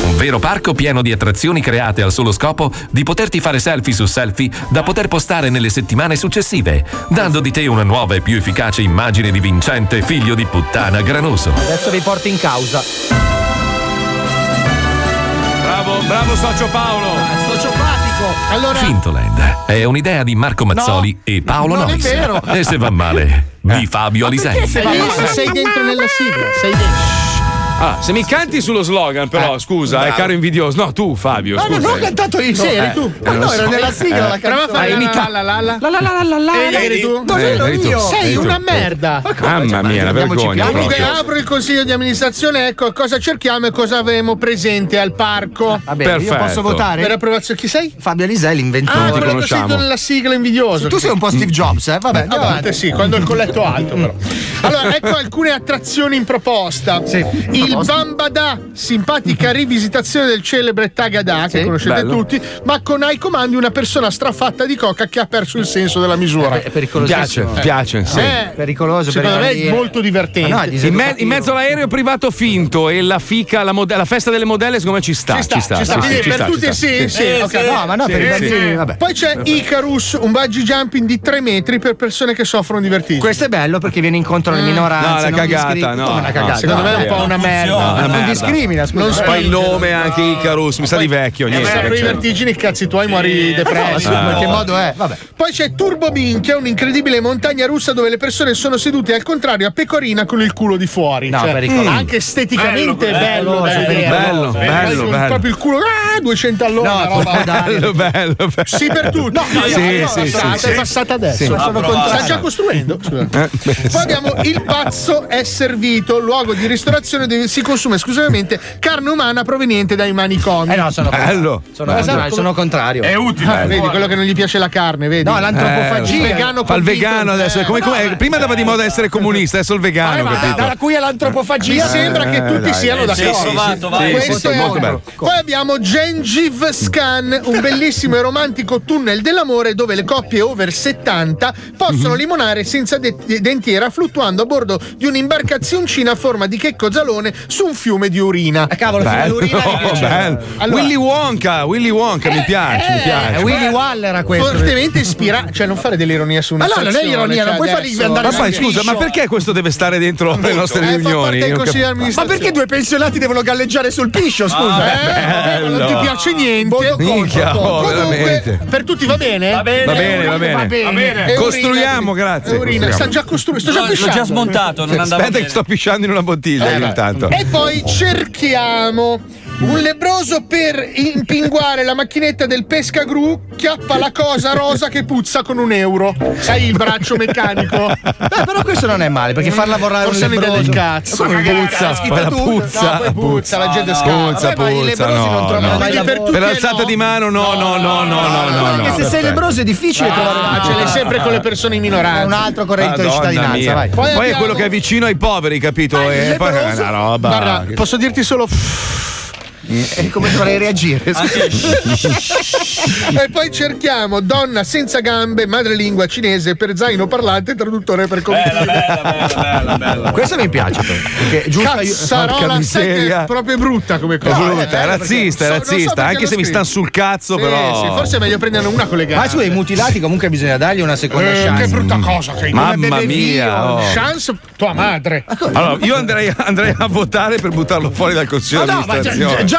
Un vero parco pieno di attrazioni create al solo scopo di poterti fare selfie su selfie da poter postare nelle settimane successive, dando di te una nuova e più efficace immagine di vincente figlio di puttana granoso. Adesso vi porto in causa. Bravo, bravo socio Paolo. Sociopatico. Allora, Fintoland è un'idea di Marco Mazzoli e Paolo non è vero. E se va male, di Fabio Alisei. sei, sei dentro nella sigla, sei dentro. Ah, se mi canti sullo slogan, però, scusa, bravo. è caro invidioso. No, tu, Fabio. No, no, scusa. non ho cantato io. Sì, eri Eh, tu. eh, no, lo era so. nella sigla la Eh. Prova a fare Hai la la la la La la la la la la. Eh, eri tu? No, Eh, ero eri tu. io. Sei una merda. Mamma mia, una vergogna. Comunque proprio. apro il consiglio di amministrazione, ecco cosa cerchiamo e cosa avremo presente al parco. Va bene, io posso votare? Per approvazione, chi sei? Fabio Alisei, l'inventore. Ah, quello che sei nella sigla invidioso. Tu sei un po' Steve Jobs, eh? Vabbè, a avanti. volte sì, quando il colletto alto però. (laughs) Allora, ecco alcune attrazioni in proposta. Il Bambada, simpatica rivisitazione del celebre Tagada, che Sì, conoscete bello. tutti, ma con ai comandi una persona strafatta di coca che ha perso il senso della misura. È pericolosissimo. Piace, piace, sì. Eh, pericoloso per Secondo me è molto divertente. No, è In, me- in mezzo all'aereo privato finto e la fica, la, mode- la festa delle modelle, secondo me ci sta. Ci sta, ci sta, sì, quindi sì, ci per sta, tutti ci sta. ok. No, ma no, per i bambini, vabbè. Poi c'è Icarus, un bungee jumping di 3 metri per persone che soffrono di vertigine. Questo è bello perché viene incontro alle minoranze. No, è non cagata, no. Secondo me è un po' una merda. Una Non merda. discrimina, scusa. Non eh. Poi il nome anche Icarus, mi sa di vecchio. Se Niente. di cioè. vertigini, cazzi tuoi muori depressi. Ma in che modo è? Vabbè. Poi c'è Turbo Minchia, un'incredibile montagna russa dove le persone sono sedute al contrario a pecorina con il culo di fuori. No, Cioè, pericoloso. Anche esteticamente Bello, bello, bello, bello, Poi bello, con bello. Proprio il culo, ah, 200 all'ora. No, roba. Bello, bello, bello. Sì, per tutti. No, no, Sì, io- sì, È passata adesso. Sta già costruendo. Eh, Poi abbiamo il pazzo è servito, luogo di ristorazione dove si consuma esclusivamente carne umana proveniente dai manicomi. Eh no, sono Bello. Sono contrario. Sono contrario. È utile. Ah, vedi, quello che non gli piace la carne, vedi? No, l'antropofagia. Il vegano Fa il vegano adesso. Eh, come- come- no, prima andava di moda essere comunista, adesso il vegano, Eh, ma capito? dalla cui Mi all'antropofagia sembra che tutti dai, siano eh, d'accordo. sì, provato, vai. Sì, Questo sì, è molto bello. Poi abbiamo Gengive Scan, un bellissimo e romantico tunnel dell'amore dove le coppie over 70 possono Mhm. limonare senza de- dentiera fluttuando a bordo di un'imbarcazioncina a forma di checco zalone su un fiume di urina. Eh, cavolo, Bello, mi piace. bello. Allora- Willy Wonka, Willy Wonka, mi piace, mi Eh, piace. Willy Waller era questo. Fortemente ispirato, cioè non fare dell'ironia su una no, non è ironia, cioè non puoi fargli andare Ma poi scusa, ma perché questo deve stare dentro le nostre Eh, riunioni? di Ma perché due pensionati devono galleggiare sul piscio, scusa? Eh, vabbè, ma non ti piace niente. Minchia, oh, Comunque, veramente. per tutti va bene? Va bene. Va bene, va bene. Va bene. Costruiamo, urina, grazie, urina. Sta già costruendo, sto già L'ho pisciando. già smontato, non andava Aspetta che sto pisciando in una bottiglia Eh, intanto. E poi cerchiamo un lebroso per impinguare la macchinetta del pescagru chiappa la cosa rosa che puzza con un euro. Sai il braccio meccanico? Eh, però questo non è male, perché far lavorare Forse un un'idea lebroso. del cazzo. Come Puzza, Puzza, puzza. No, poi puzza, la gente No, scappa. Puzza, Vabbè, ma i puzza, lebbrosi no, non trovano no. mai lavoro. per Per alzata no. di mano, no, no, no, no, no, no. Anche no, se sei lebroso è difficile trovare Ah, ce l'hai sempre con le persone in minoranza. È un altro corretto di cittadinanza, mia. vai. Poi, Poi è quello che è vicino ai poveri, capito? Ah, E poi è una roba. Guarda, posso dirti solo. E come dovrei reagire? (laughs) e poi cerchiamo donna senza gambe, madrelingua cinese per zaino parlante, traduttore per Bella, computer. bella, bella, bella, bella. Questo mi piace. però, Perché è giusto aiu- Cazzarola, Porca sai che miseria. è proprio brutta come È cosa. brutta, Eh, è razzista, è so- non so razzista. Anche se mi stanno sul cazzo, Sì, però. sì, forse è meglio prenderne una con le gambe. Ma su, ai mutilati comunque bisogna dargli una seconda Eh, chance. che brutta cosa che Mamma mia. oh. Chance tua madre. Allora, io andrei, andrei a votare per buttarlo fuori dal consiglio Ma no,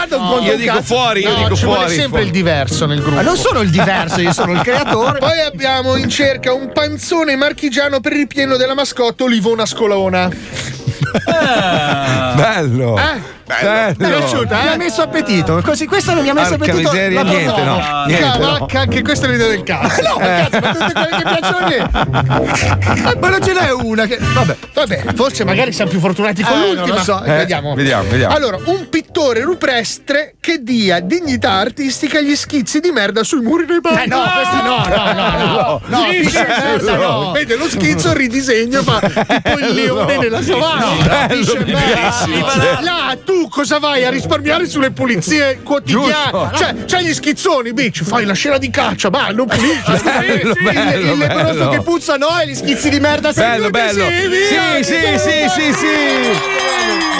d'amministrazione. già non conta Io un dico cazzo. fuori, io No, dico ci vuole fuori. sempre il diverso nel gruppo. Ma non sono il diverso, io sono il (laughs) creatore. Poi abbiamo in cerca un panzone marchigiano per il ripieno della mascotte Olivona Scolona. Bello. Eh? Bello. Ti è piaciuta, Mi eh? ha messo appetito. Così, questo non mi ha messo Porca appetito. miseria, la niente, no. Niente, no. Cavacca, anche questa è l'idea del cazzo. (laughs) No, cazzo, ma tutte quelle che piacciono a me. Ma non ce n'è una che. Vabbè. Vabbè, forse magari siamo più fortunati con Eh, non l'ultima. lo so. Eh, vediamo. vediamo, vediamo. Allora, un pittore rupestre che dia dignità artistica agli schizzi di merda sui muri dei bar. Eh no, questi no, no, no, no. (laughs) No, merda, no. Vede lo schizzo, ridisegno fa tipo il leone nella savana. Bello, Pisce merda. bellissimo. Là, tu cosa vai a risparmiare sulle pulizie quotidiane? Cioè, c'hai gli schizzoni, bitch, fai la scena di caccia, ma non pulisci. (laughs) Bello, Il- bello, il lebbroso bello. che puzza no e gli schizzi di merda Bello, bello. Sì, sì, sì, sì, sì.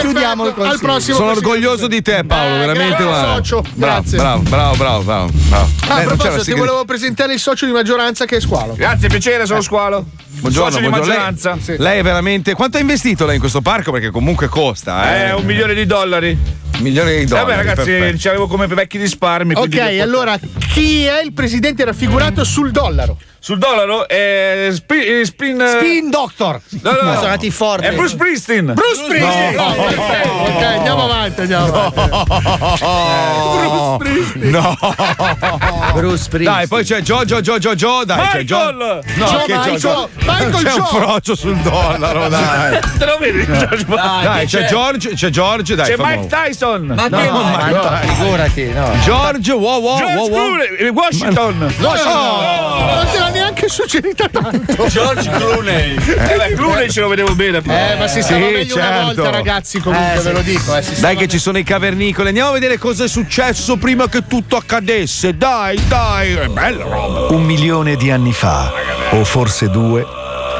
Chiudiamo il Al consiglio. prossimo Sono orgoglioso di te, Paolo, Eh, veramente. socio, Bravo, grazie. bravo, bravo, bravo, bravo. bravo. Ah, Eh, proposito, ti sigla- volevo presentare il socio di maggioranza che è Squalo. Grazie, piacere, sono Squalo. Buongiorno, Socio di buongiorno. maggioranza. Lei, lei è veramente. Quanto ha investito lei in questo parco? Perché comunque costa, eh. Eh, un milione di dollari. Milioni di Eh dollari. Vabbè, ragazzi, perfetto. ci avevo come vecchi risparmi. Ok, allora chi è il presidente raffigurato sul dollaro? Sul dollaro è Spin. eh, spin, Spin Doctor. No, no, no. Sono andati forti. È Bruce Springsteen. Bruce Springsteen! No. Ok, andiamo avanti, andiamo avanti. Bruce Springsteen. No. Bruce Springsteen. Dai, poi c'è Giorgio, Giorgio, Gio, dai, c'è Gio. Michael! No, Gio che Michael, Gio- Michael C'è un Gio. frocio sul dollaro, dai. Te lo vedi? Dai, c'è George, c'è George, dai. C'è famoso. Mike Tyson. Ma No, che ma no, dai. figurati, no. George, wow, wow, George wow, wow. Clooney, Washington. Oh, non te l'ha neanche suggerita tanto. George Clooney. Eh, Clooney ce lo vedevo bene. Eh, ma si stava Sì, meglio una certo. Ragazzi, comunque, Eh, ve sì. lo dico. Eh, si Dai che ci sono i cavernicoli, andiamo a vedere cosa è successo prima che tutto accadesse. Dai, dai, è bella roba. Un milione di anni fa, o forse due,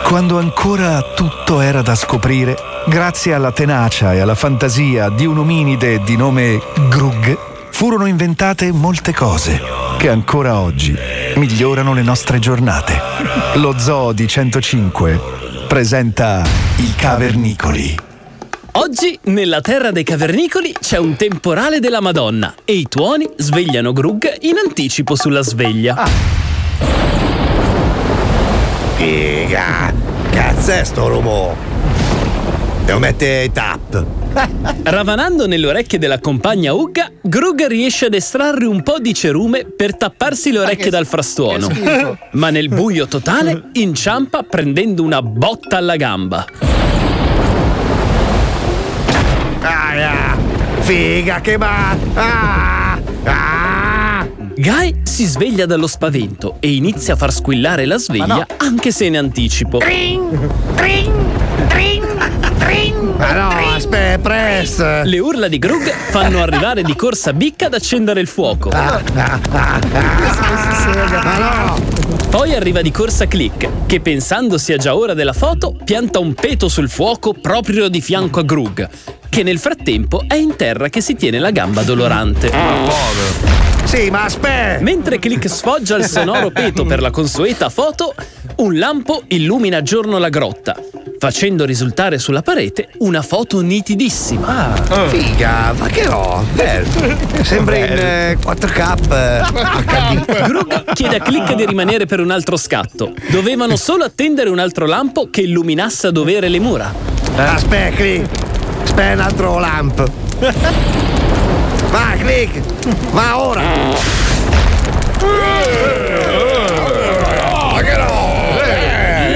quando ancora tutto era da scoprire, grazie alla tenacia e alla fantasia di un ominide di nome Grug, furono inventate molte cose che ancora oggi migliorano le nostre giornate. Lo Zoo di 105 presenta i Cavernicoli. Oggi, nella terra dei cavernicoli, c'è un temporale della Madonna e i tuoni svegliano Grug in anticipo sulla sveglia. Figa! Cazzo è sto rumore? Devo mettere i tap. (laughs) Ravanando nelle orecchie della compagna Ugga, Grug riesce ad estrarre un po' di cerume per tapparsi le orecchie dal frastuono. Ma nel buio totale (laughs) inciampa prendendo una botta alla gamba. Aia! Figa che va! Ah! Ah! Guy si sveglia dallo spavento e inizia a far squillare la sveglia anche se in anticipo. Ma no, aspetta, press! Le urla di Grug fanno arrivare di corsa Bicca ad accendere il fuoco. Ma no! Poi arriva di corsa Click, che pensando sia già ora della foto, pianta un peto sul fuoco proprio di fianco a Grug, che nel frattempo è in terra che si tiene la gamba dolorante. Sì, ma aspetta! Mentre Click sfoggia il sonoro peto per la consueta foto, un lampo illumina a giorno la grotta, facendo risultare sulla parete una foto nitidissima. Figa, ma che no? Bello. Sembra in eh, 4K. eh, HD. Grug chiede a Click di rimanere per un altro scatto. Dovevano solo attendere un altro lampo che illuminasse a dovere le mura. Aspetta, click. Aspetta un altro lamp. Va, click. Va ora.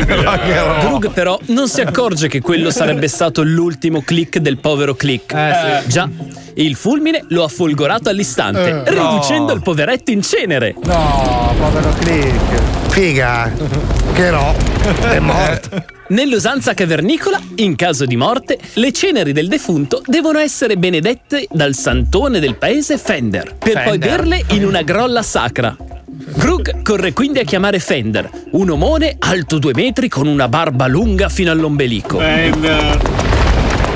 Grug però non si accorge che quello sarebbe stato l'ultimo click del povero click. Già, il fulmine lo ha folgorato all'istante, Eh, riducendo no. il poveretto in cenere. No, povero click. Figa. Che no. È morto. Nell'usanza cavernicola, in caso di morte, le ceneri del defunto devono essere benedette dal santone del paese Fender, per poi Fender. berle in una grolla sacra. Grug corre quindi a chiamare Fender, un omone alto due metri con una barba lunga fino all'ombelico.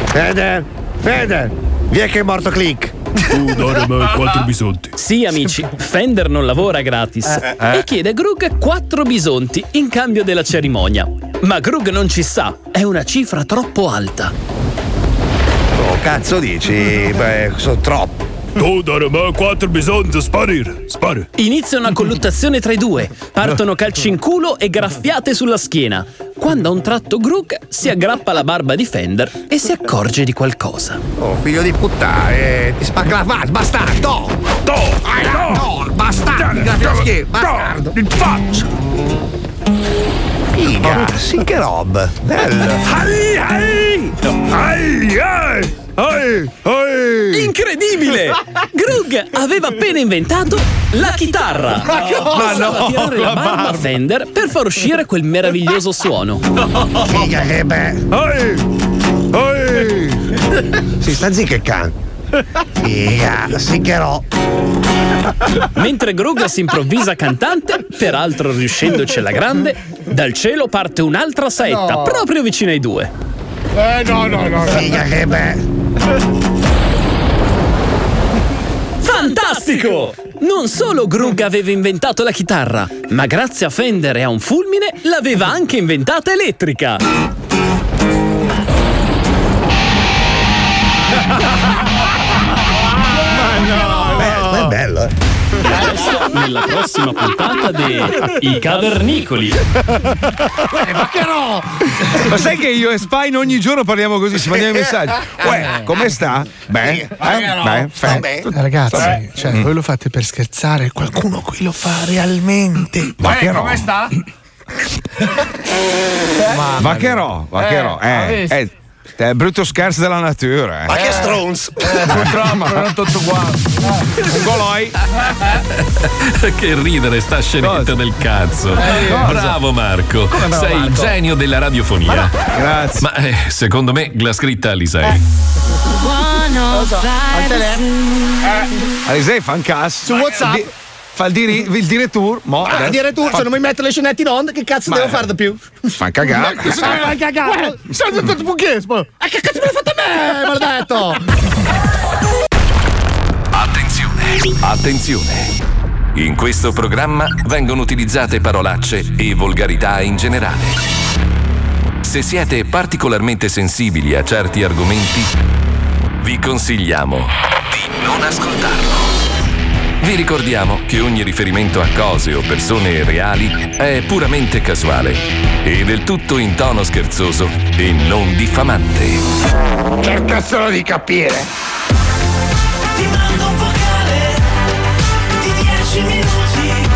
Fede, Fede. Vi è che è morto click. Tu quattro bisonti. Sì, amici, Fender non lavora gratis Eh, eh. e chiede a Grug quattro bisonti in cambio della cerimonia. Ma Grug non ci sa, è una cifra troppo alta. Oh, cazzo dici? Beh, sono troppo. Tu dare me quattro bisonti, sparire, spari. Inizia una colluttazione tra i due, partono calci in culo e graffiate sulla schiena. Quando a un tratto Grug si aggrappa alla barba di Fender e si accorge di qualcosa. Oh, figlio di puttana, eh, ti spacca la faccia, bastardo! To! Ah, no, bastardo! Ti graffia la schiena, bastardo! Il faccio! Figa, sì che roba! Bello! Ai, ai! Ai, ai! Ai, ai! Incredibile! Grug aveva appena inventato la chitarra! Ma cosa? Stava a tirare la barba a Fender per far uscire quel meraviglioso suono. Figa che bello! Si sta zitto che can! Figa, sì che no! Mentre Grug si improvvisa cantante, peraltro riuscendoci alla grande, dal cielo parte un'altra saetta No. proprio vicino ai due. Eh, no, no, no. Figa che bello! Fantastico! Non solo Grug aveva inventato la chitarra, ma grazie a Fender e a un fulmine l'aveva anche inventata elettrica. Nella prossima puntata di I Cavernicoli. ma che no! Ma sai che io e Spine ogni giorno parliamo così, ci mandiamo i messaggi. Uè, come sta? Beh, eh? Beh, fe- Eh, Ragazzi, Vabbè. cioè, Mm. voi lo fate per scherzare, qualcuno qui lo fa realmente. Vaccherò. come sta? Vaccherò, vaccherò. Eh, Eh, eh, è brutto scherzo della natura. Eh. Ma che stronz! purtroppo non tutto uguale. Un goloi. (laughs) che ridere sta scenetta del cazzo. Eh? Bravo Marco. Come bravo Sei il Marco? genio della radiofonia. Grazie. Ma eh, secondo me l'ha scritta Alisei. Alisei fa un cazzo. Su WhatsApp. Di- fa il, diri- il direttur. Mo, Ah, adesso- dire tu, fa- se non mi metto le scenette in onda, che cazzo Ma- devo fare di più? Fa cagare. Vai cagare! Sei tutto buchismo! E che cazzo me l'hai fatto a me, maledetto? Attenzione. Attenzione. In questo programma vengono utilizzate parolacce e volgarità in generale. Se siete particolarmente sensibili a certi argomenti, vi consigliamo di non ascoltarlo. Vi ricordiamo che ogni riferimento a cose o persone reali è puramente casuale e del tutto in tono scherzoso e non diffamante. Cerca solo di capire. Ti mando un vocale di 10 minuti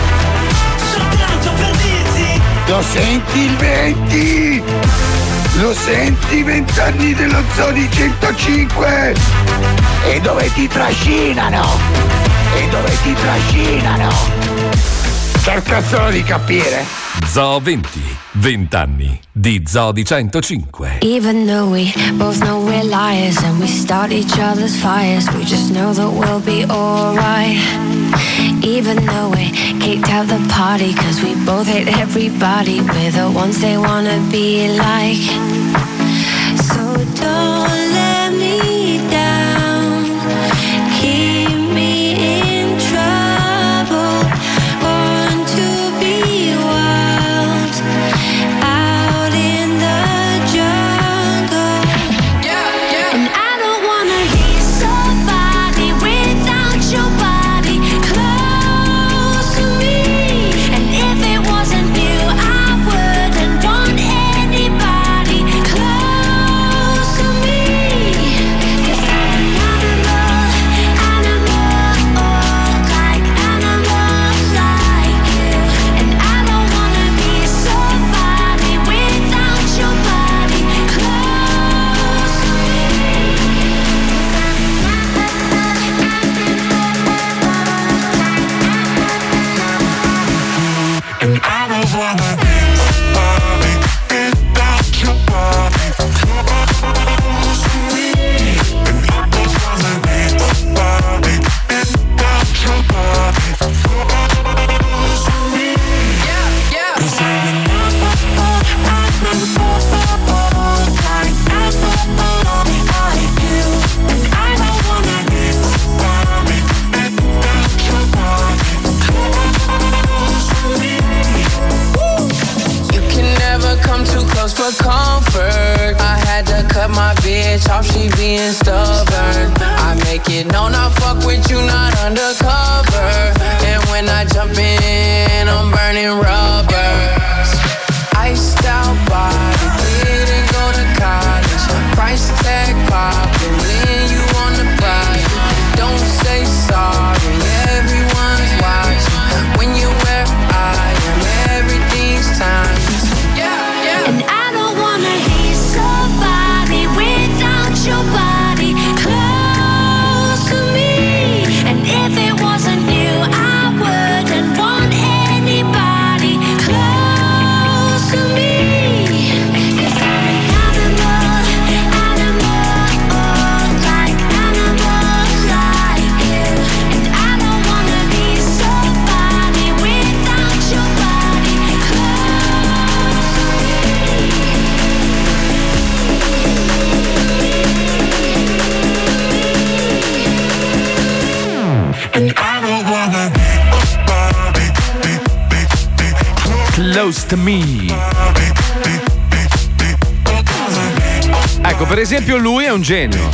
soltanto per dirti Lo senti il 20? Lo senti vent'anni dello Zoni 105? E dove ti trascinano? E dove ti trascinano? Cerca solo di capire. Zoo 20, 20 anni di Zodi 105. Even though we both know we're liars and we start each other's fires, we just know that we'll be alright. Even though we kicked out the party, cause we both hate everybody, we're the ones they wanna be like. So don't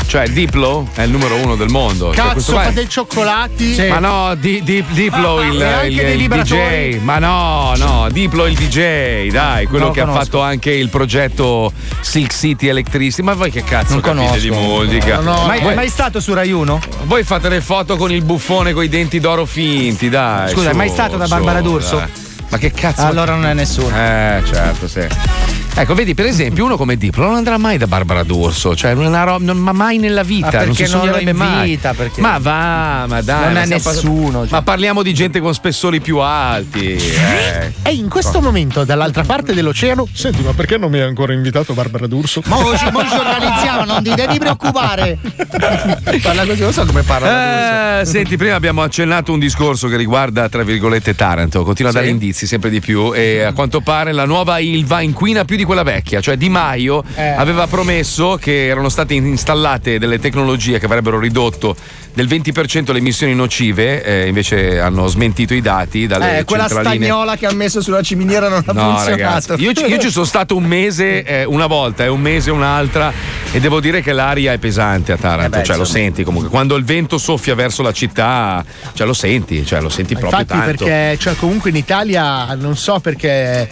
Cioè, Diplo è il numero uno del mondo. Cioè, Cazzo, qua fa è- dei cioccolati. Ma no, di, di- Diplo il, E anche il- il vibratori. DJ. Ma no, no, Diplo il DJ, dai, quello lo che ha conosco. fatto anche il progetto Silk City Electricity. Ma voi che cazzo Non capite conosco. di musica? mai, voi, è mai stato su Rai 1? voi fate le foto con il buffone con i denti d'oro finti, dai. Scusa, è su, mai stato da su, Barbara D'Urso? dai. Ma che cazzo? Allora non è nessuno. Eh, certo, sì. Ecco, vedi, per esempio, uno come Diplo non andrà mai da Barbara D'Urso, cioè non, una roba- non- ma mai nella vita, Ma non si perché non lo sognerebbe mai. perché- Ma va, ma dai, Non ma è nessuno, cioè. Ma parliamo di gente con spessori più alti. eh. E in questo momento, dall'altra parte dell'oceano, senti, ma perché non mi hai ancora invitato Barbara D'Urso? Ma mo ci mo ci organizziamo, non ti devi preoccupare. (laughs) Parla così, non so come parla. Eh, senti, prima abbiamo accennato un discorso che riguarda, tra virgolette, Taranto. Continua a dare indizi sempre di più. E a quanto pare la nuova Ilva inquina più di quella vecchia. Cioè, Di Maio aveva promesso che erano state installate delle tecnologie che avrebbero ridotto del 20% le emissioni nocive. eh, invece hanno smentito i dati dalle Eh, quella centraline. stagnola che ha messo sulla ciminiera non ha No, funzionato. ragazzi, io, ci- io ci sono stato un mese, eh, una volta, e un mese un'altra, e devo dire che l'aria è pesante a Taranto, Eh beh, cioè lo insomma. senti comunque. Quando il vento soffia verso la città, cioè lo senti, cioè lo senti proprio Infatti, tanto. perché cioè, comunque in Italia non so perché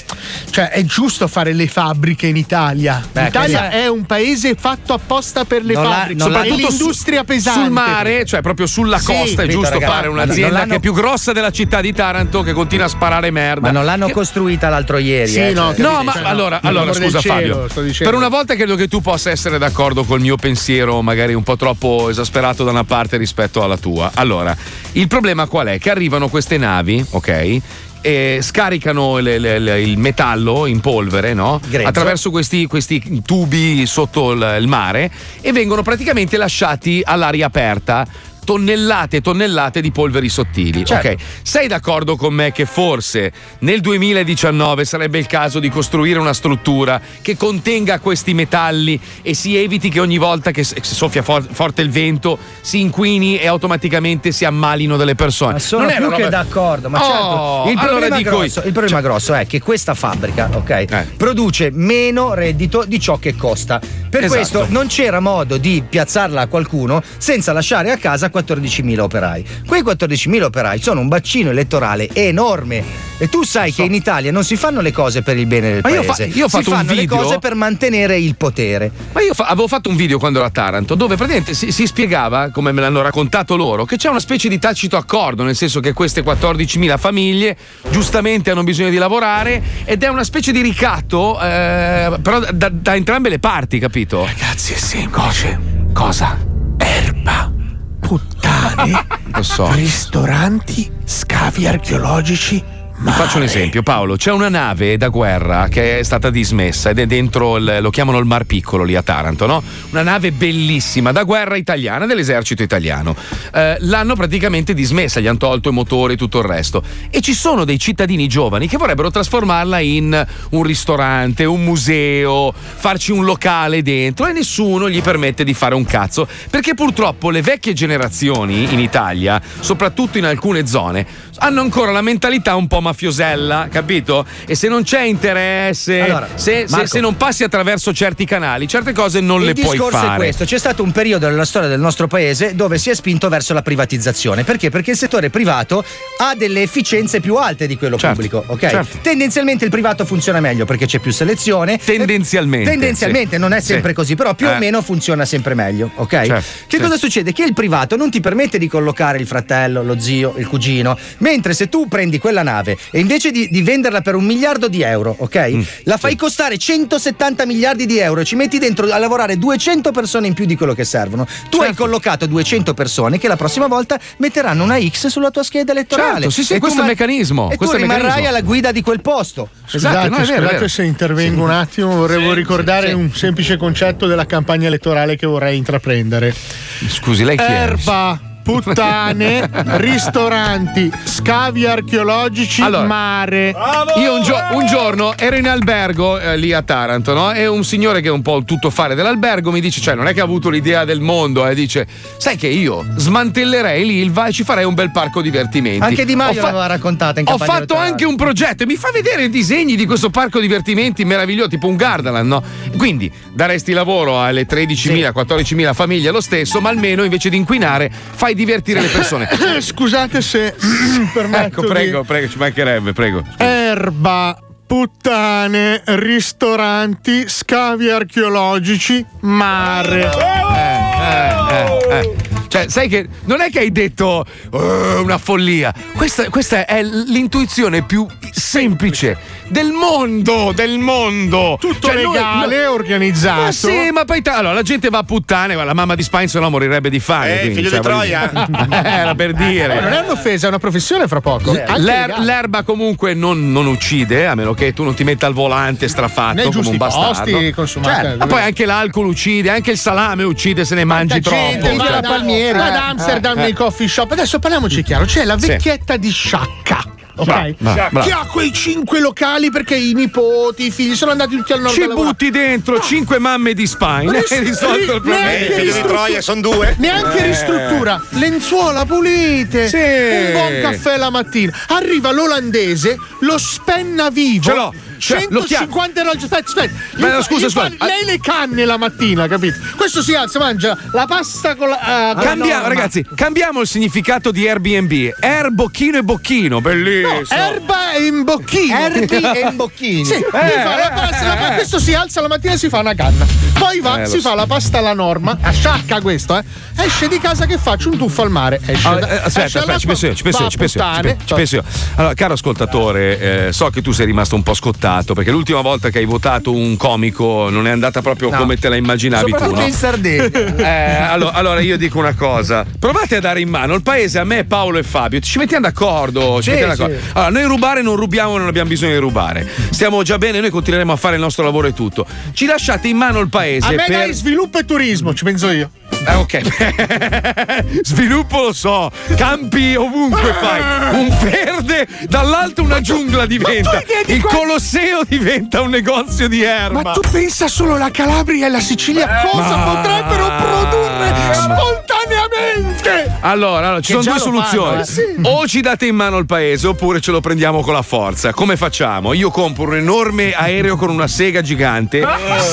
cioè, è giusto fare le fabbriche in Italia. Beh, L'Italia è un paese fatto apposta per le Non fabbriche, l'ha- e l'industria su- pesante. Sul mare, cioè proprio sulla Sì, costa, è giusto ragazzi? fare un'azienda che è più grossa della città di Taranto che continua a sparare merda. Ma non l'hanno costruita l'altro ieri. Sì, eh, no, cioè. No, ma Cioè, no, allora, allora scusa cielo, Fabio, sto dicendo. per una volta credo che tu possa essere d'accordo col mio pensiero, magari un po' troppo esasperato da una parte rispetto alla tua. Allora, il problema qual è? Che arrivano queste navi, ok? E scaricano le- le- le- il metallo in polvere, no? Attraverso questi, questi tubi sotto il, il mare e vengono praticamente lasciati all'aria aperta. Tonnellate e tonnellate di polveri sottili. Certo. Ok, sei d'accordo con me che forse nel 2019 sarebbe il caso di costruire una struttura che contenga questi metalli e si eviti che ogni volta che soffia for- forte il vento si inquini e automaticamente si ammalino delle persone? Ma sono Non è più una che roba- d'accordo, ma Oh, certo. Il allora problema, dico grosso, io- il problema cioè- grosso è che questa fabbrica, ok, Eh. produce meno reddito di ciò che costa. Per Esatto. questo non c'era modo di piazzarla a qualcuno senza lasciare a casa 14.000 operai. Quei 14.000 operai sono un bacino elettorale enorme. E tu sai che in Italia non si fanno le cose per il bene del Ma io fa- paese. io ho si fatto un fanno le video- cose per mantenere il potere. Ma io fa- avevo fatto un video quando ero a Taranto dove praticamente si, si spiegava, come me l'hanno raccontato loro, che c'è una specie di tacito accordo, nel senso che queste 14.000 famiglie giustamente hanno bisogno di lavorare ed è una specie di ricatto, eh, però da, da entrambe le parti, capito? Ragazzi, è semplice. Cosa? Erba. Puttane. (laughs) Lo so. Ristoranti. Scavi archeologici. Ti faccio un esempio, Paolo. C'è una nave da guerra che è stata dismessa ed è dentro, il- lo chiamano il Mar Piccolo lì a Taranto, no? Una nave bellissima da guerra italiana, dell'esercito italiano. Eh, l'hanno praticamente dismessa, gli hanno tolto i motori e tutto il resto. E ci sono dei cittadini giovani che vorrebbero trasformarla in un ristorante, un museo, farci un locale dentro e nessuno gli permette di fare un cazzo. Perché purtroppo le vecchie generazioni in Italia, soprattutto in alcune zone, hanno ancora la mentalità un po' mafiosella, capito? E se non c'è interesse, Allora, se, se- Marco. se non passi attraverso certi canali, certe cose non il le puoi discorso fare. è questo: c'è stato un periodo nella storia del nostro paese dove si è spinto verso la privatizzazione. Perché? Perché il settore privato ha delle efficienze più alte di quello Certo, pubblico. Ok? certo. Tendenzialmente il privato funziona meglio perché c'è più selezione. Tendenzialmente, Tendenzialmente, sì. non è sempre Sì. così, però più o Eh. meno funziona sempre meglio. Ok? Certo, Che cosa succede? Che il privato non ti permette di collocare il fratello, lo zio, il cugino. Mentre se tu prendi quella nave e invece di, di venderla per un miliardo di euro, ok? Mm, la fai costare 170 miliardi di euro e ci metti dentro a lavorare 200 persone in più di quello che servono. Tu hai Certo. collocato 200 persone che la prossima volta metteranno una X sulla tua scheda elettorale. Certo, sì, sì, E questo è il meccanismo, E questo tu rimarrai meccanismo. alla guida di quel posto. Scusate, no, è vero, è scusate vero. se intervengo un attimo, vorrei ricordare un semplice concetto della campagna elettorale che vorrei intraprendere. Scusi, lei chi è? Erba. Puttane, (laughs) ristoranti, scavi archeologici, Allora, mare. Io un, gio- un giorno ero in albergo eh, lì a Taranto, no? E un signore che è un po' il tuttofare dell'albergo mi dice: cioè, non è che ha avuto l'idea del mondo, eh, dice: Sai che io smantellerei l'Ilva e ci farei un bel parco divertimenti. Anche Di Maio Ho fa- l'aveva raccontata in Ho fatto anche un progetto e mi fa vedere i disegni di questo parco divertimenti meraviglioso, tipo un Gardaland, no? Quindi daresti lavoro alle 13.000, 14.000 famiglie lo stesso, ma almeno invece di inquinare fai divertire le persone. (laughs) Scusate se (clears throat) permetto ecco, di- prego, prego, ci mancherebbe, prego. Erba, puttane, ristoranti, scavi archeologici, mare. Eh, eh. Cioè, sai che non è che hai detto "Oh, una follia. Questa, questa è l'intuizione più semplice del mondo, del mondo. Tutto Cioè, noi- legale, no- organizzato. Ma sì, ma poi allora, la gente va a puttane, ma la mamma di Spine se no morirebbe di fame. Eh, quindi, figlio cioè, di Troia. dire- (laughs) Era per dire. Eh, non è un'offesa, è una professione fra poco. L'er- l'erba comunque non, non uccide, a meno che tu non ti metta al volante strafatto Nei come un bastardo. posti, consumate. Certo. Ma poi anche l'alcol uccide, anche il salame uccide se ne mangi troppo. gente va ad Amsterdam Eh, nei coffee shop. Adesso parliamoci chiaro: c'è la Sì. vecchietta di Sciacca. Ok? Bravo, bravo. Che ha quei cinque locali perché i nipoti, i figli sono andati tutti al nord. Ci butti dentro cinque mamme di spine e hai risolto il problema. Neanche ristru- Neanche Eh. ristruttura, lenzuola pulite, Sì. un buon caffè la mattina. Arriva l'olandese, lo spenna vivo. Ce l'ho. 150 euro. Aspetta, aspetta. Beh, Gli fa- scusa, scusa. Lei le canne la mattina, capito? Questo si alza, mangia la pasta con la. eh, con la Cambiamo, norma. ragazzi, cambiamo il significato di Airbnb. Air, bocchino e bocchino, bellissimo. No, erba e imbocchino. Erbi e (laughs) imbocchini. Sì, Eh, lui fa la pasta, la pa- questo si alza la mattina e si fa una canna. Poi va, Eh, si so. fa la pasta alla norma, a sciacca questo, eh. Esce di casa che faccio un tuffo al mare. Esce Allora, da- eh, aspetta, esce aspetta, ci penso io, ci penso io, ci penso io. Allora, caro ascoltatore, eh, so che tu sei rimasto un po' scottato perché l'ultima volta che hai votato un comico non è andata proprio No. come te la immaginavi tu, no? in Sardegna. (laughs) Eh, allora, allora io dico una cosa: provate a dare in mano il paese a me, Paolo e Fabio. Ci mettiamo d'accordo. Ci Sì, mettiamo sì. d'accordo. Allora, noi rubare non rubiamo, non abbiamo bisogno di rubare. Stiamo già bene, noi continueremo a fare il nostro lavoro e tutto. Ci lasciate in mano il paese A me per. dai sviluppo e turismo, ci penso io. Eh, ok. (laughs) Sviluppo lo so, campi ovunque fai. Un verde, dall'alto una giungla diventa. Il Colosseo diventa un negozio di erba. Ma tu pensa solo la Calabria e la Sicilia cosa Ma- potrebbero produrre spontaneamente? Allora, allora, ci Che sono due soluzioni. fanno, eh. O ci date in mano il paese oppure ce lo prendiamo con la forza. Come facciamo? Io compro un enorme aereo con una sega gigante,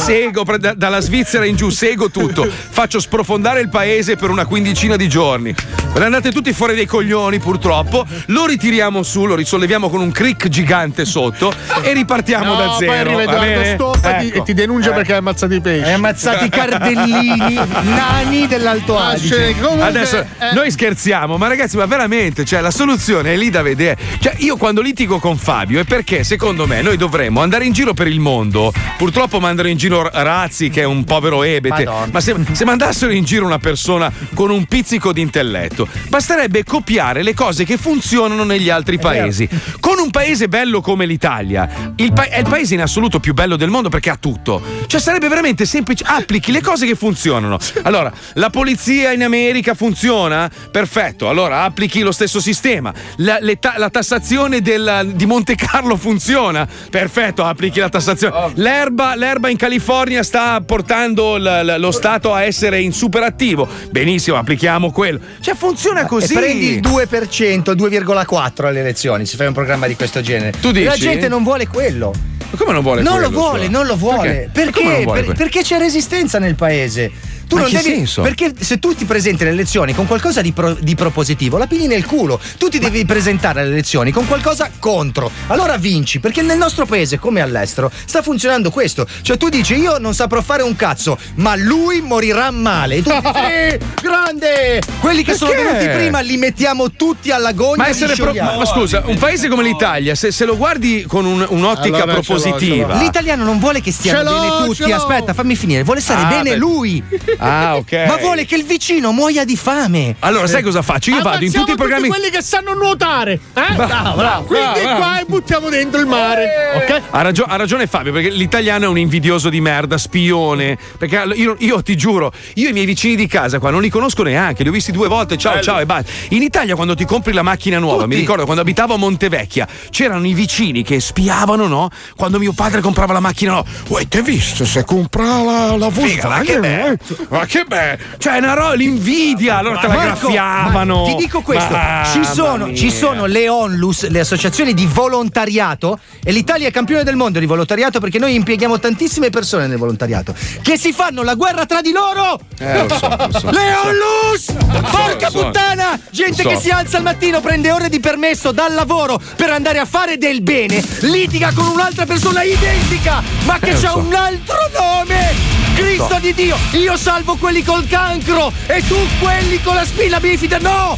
sego pre- da- dalla Svizzera in giù, sego tutto, faccio sprofondare il paese per una quindicina di giorni. Ve ne andate tutti fuori dei coglioni, purtroppo. Lo ritiriamo su, lo risolleviamo con un crick gigante sotto e ripartiamo No, da poi zero. arriva va Edoardo bene? Stoppa e ti- Ecco. e ti denuncia Eh. perché hai ammazzato i pesci. Hai ammazzato i cardellini (laughs) nani dell'Alto Ah, Adige. comunque, Adesso eh, noi scherziamo, ma ragazzi, ma veramente, cioè, la soluzione è lì da vedere. Cioè, io quando litigo con Fabio è perché secondo me noi dovremmo andare in giro per il mondo. Purtroppo mandano in giro Razzi, che è un povero ebete. Madonna. Ma se, se mandassero in giro una persona con un pizzico di intelletto, basterebbe copiare le cose che funzionano negli altri paesi. Con un paese bello come l'Italia, il pa- è il paese in assoluto più bello del mondo perché ha tutto. Cioè, sarebbe veramente semplice. Applichi le cose che funzionano. Allora, la polizia in America funziona? Perfetto, allora applichi lo stesso sistema. La, ta- la tassazione del- di Monte Carlo funziona? Perfetto, applichi la tassazione. L'erba, l'erba in California sta portando l- l- lo Stato a essere in superattivo. Benissimo, applichiamo quello. Cioè, funziona così. E prendi il 2%, il 2,4 alle elezioni, se fai un programma di questo genere. Tu E La dici? gente non vuole quello. Ma come non vuole non quello, lo vuole, non lo vuole. Perché? Perché? Non vuole Per- quello? perché c'è resistenza nel paese. Tu non devi. senso? Perché se tu ti presenti alle elezioni con qualcosa di, pro- di propositivo, la pigli nel culo. Tu ti devi presentare alle elezioni con qualcosa contro. Allora vinci, perché nel nostro paese, come all'estero, sta funzionando questo. Cioè, tu dici: Io non saprò fare un cazzo, ma lui morirà male. E tu dici: Sì, grande! Quelli che sono Perché? venuti prima li mettiamo tutti alla gogna. Ma pro- ma, ma scusa, un paese come l'Italia, se, se lo guardi con un- un'ottica Allora, ce l'ho, propositiva. ce l'ho. L'italiano non vuole che stiano bene tutti. Aspetta, fammi finire. Vuole stare Ah, bene beh. lui. (laughs) Ah, ok. Ma vuole che il vicino muoia di fame. Allora, sai cosa faccio? Io vado in tutti i programmi. quelli che sanno nuotare. Eh? Bravo, bravo, Quindi bravo, qua e buttiamo dentro il mare. Ok? Ha, ragio- ha ragione Fabio, perché l'italiano è un invidioso di merda, spione. Perché io, io ti giuro, io i miei vicini di casa qua non li conosco neanche, li ho visti due volte, ciao, ciao e basta. In Italia, quando ti compri la macchina nuova, mi ricordo quando abitavo a Montevecchia, c'erano i vicini che spiavano, no? Quando mio padre comprava la macchina nuova. Uè, te visto se compra la, la Figa, ma che bello. Ma che bello! Cioè, una roba, l'invidia, allora te la Marco, graffiavano. Ti dico questo: ci sono, ci sono le onlus, le associazioni di volontariato, e l'Italia è campione del mondo di volontariato perché noi impieghiamo tantissime persone nel volontariato che si fanno la guerra tra di loro. Eh, lo so, lo so. le onlus! Porca so. puttana! Gente che si alza al mattino, prende ore di permesso dal lavoro per andare a fare del bene, litiga con un'altra persona identica, ma che Eh, lo c'ha so. un altro nome! Cristo di Dio, io salvo quelli col cancro e tu quelli con la spina bifida, no!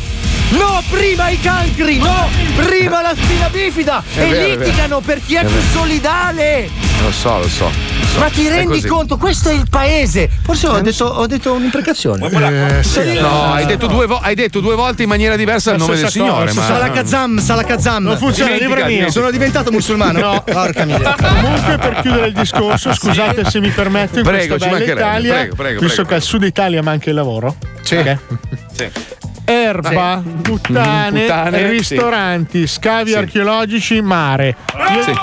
No, prima i cancri, no! Prima la spina bifida! È e vero. litigano per chi è, È più vero. solidale! Lo so, lo so. lo so. Ma ti rendi conto? Questo è il paese! Forse ho detto, ho detto un'imprecazione. Eh, No, hai detto, due vo- hai detto due volte in maniera diversa il nome del Signore. Ma... Salakazam, Salakazam. Non funziona, libro mio. Sono diventato musulmano. No. Porca miseria. Comunque, per chiudere il discorso, scusate se mi permetto, in Prego, questa ci bella. Italia, Prego, prego, visto prego. che al sud Italia manca il lavoro, Sì. ok? Sì. Erba, puttane, Puttane, ristoranti, scavi Sì. archeologici, mare. Io Sì.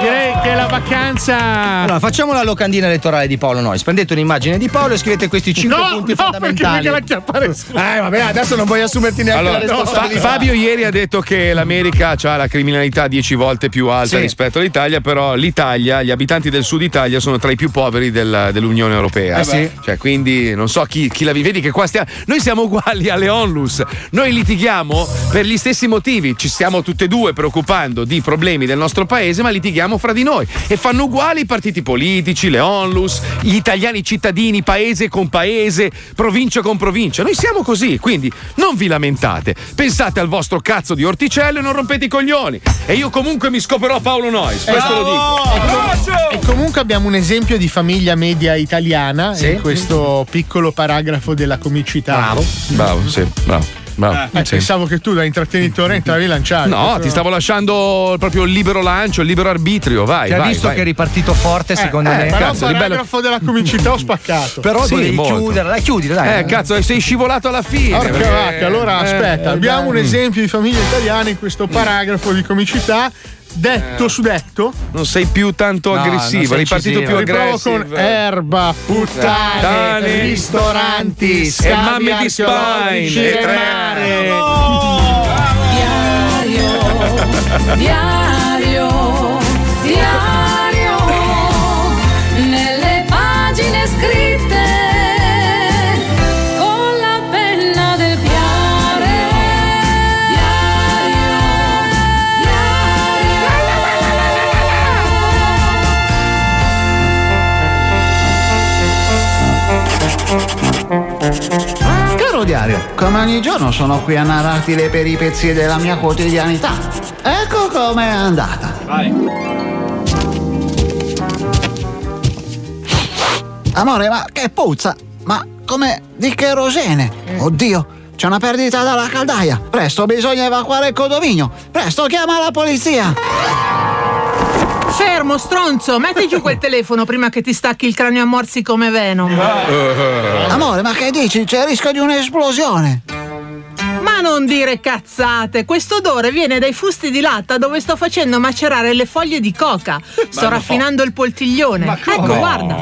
direi che la vacanza. Allora, facciamo la locandina elettorale di Paolo Nois. Prendete un'immagine di Paolo e scrivete questi 5 No, punti no, fondamentali. perché Eh, vabbè, adesso non vuoi assumerti neanche Allora, la Fa- responsabilità. Fabio ieri ha detto che l'America ha la criminalità 10 volte più alta Sì. rispetto all'Italia, però l'Italia, gli abitanti del sud Italia sono tra i più poveri del- dell'Unione Europea. Eh sì. Cioè, quindi non so chi, chi la vive. Vedi che qua stiamo. Noi siamo uguali alle onlus. Noi litighiamo per gli stessi motivi. Ci stiamo tutte e due preoccupando di problemi del nostro paese, ma litighiamo fra di noi. E fanno uguali i partiti politici, le onlus, gli italiani cittadini, paese con paese, provincia con provincia. Noi siamo così, quindi non vi lamentate. Pensate al vostro cazzo di orticello e non rompete i coglioni. E io comunque mi scoperò Paolo Nois, questo lo dico. E comunque abbiamo un esempio di famiglia media italiana Sì. in questo piccolo paragrafo della comicità. Bravo. Bravo, sì, bravo. Bravo. Eh, Sì. Pensavo che tu da intrattenitore entravi a lanciare. No, ti stavo lasciando proprio il libero lancio, il libero arbitrio, vai. Ti ha vai, visto vai. che è ripartito forte, secondo eh, me. Però cazzo, il bello- paragrafo della comicità ho spaccato. Però Sì, dovevi molto. chiudere, dai, chiudila, dai. Eh, cazzo, sei scivolato alla fine. Porca perché- vacca, allora eh, aspetta, eh, abbiamo un dai. esempio di famiglia italiana in questo paragrafo di comicità. Detto Eh. su detto, Non sei più tanto No, aggressivo, sei partito più riprovo aggressivo. con erba, puttane, Puttane, ristoranti, e mamme di Spine, e tre- mare. Diario, Caro diario, come ogni giorno sono qui a narrarti le peripezie della mia quotidianità. Ecco com'è andata. Amore, ma che puzza! Ma come di cherosene? Oddio, c'è una perdita dalla caldaia. Presto, bisogna evacuare il condominio. Presto, chiama la polizia. Fermo, stronzo, metti giù quel telefono prima che ti stacchi il cranio a morsi come Venom. Amore, ma che dici? C'è il rischio di un'esplosione. Ma non dire cazzate, questo odore viene dai fusti di latta dove sto facendo macerare le foglie di coca. Sto raffinando il poltiglione. Ecco, No. guarda.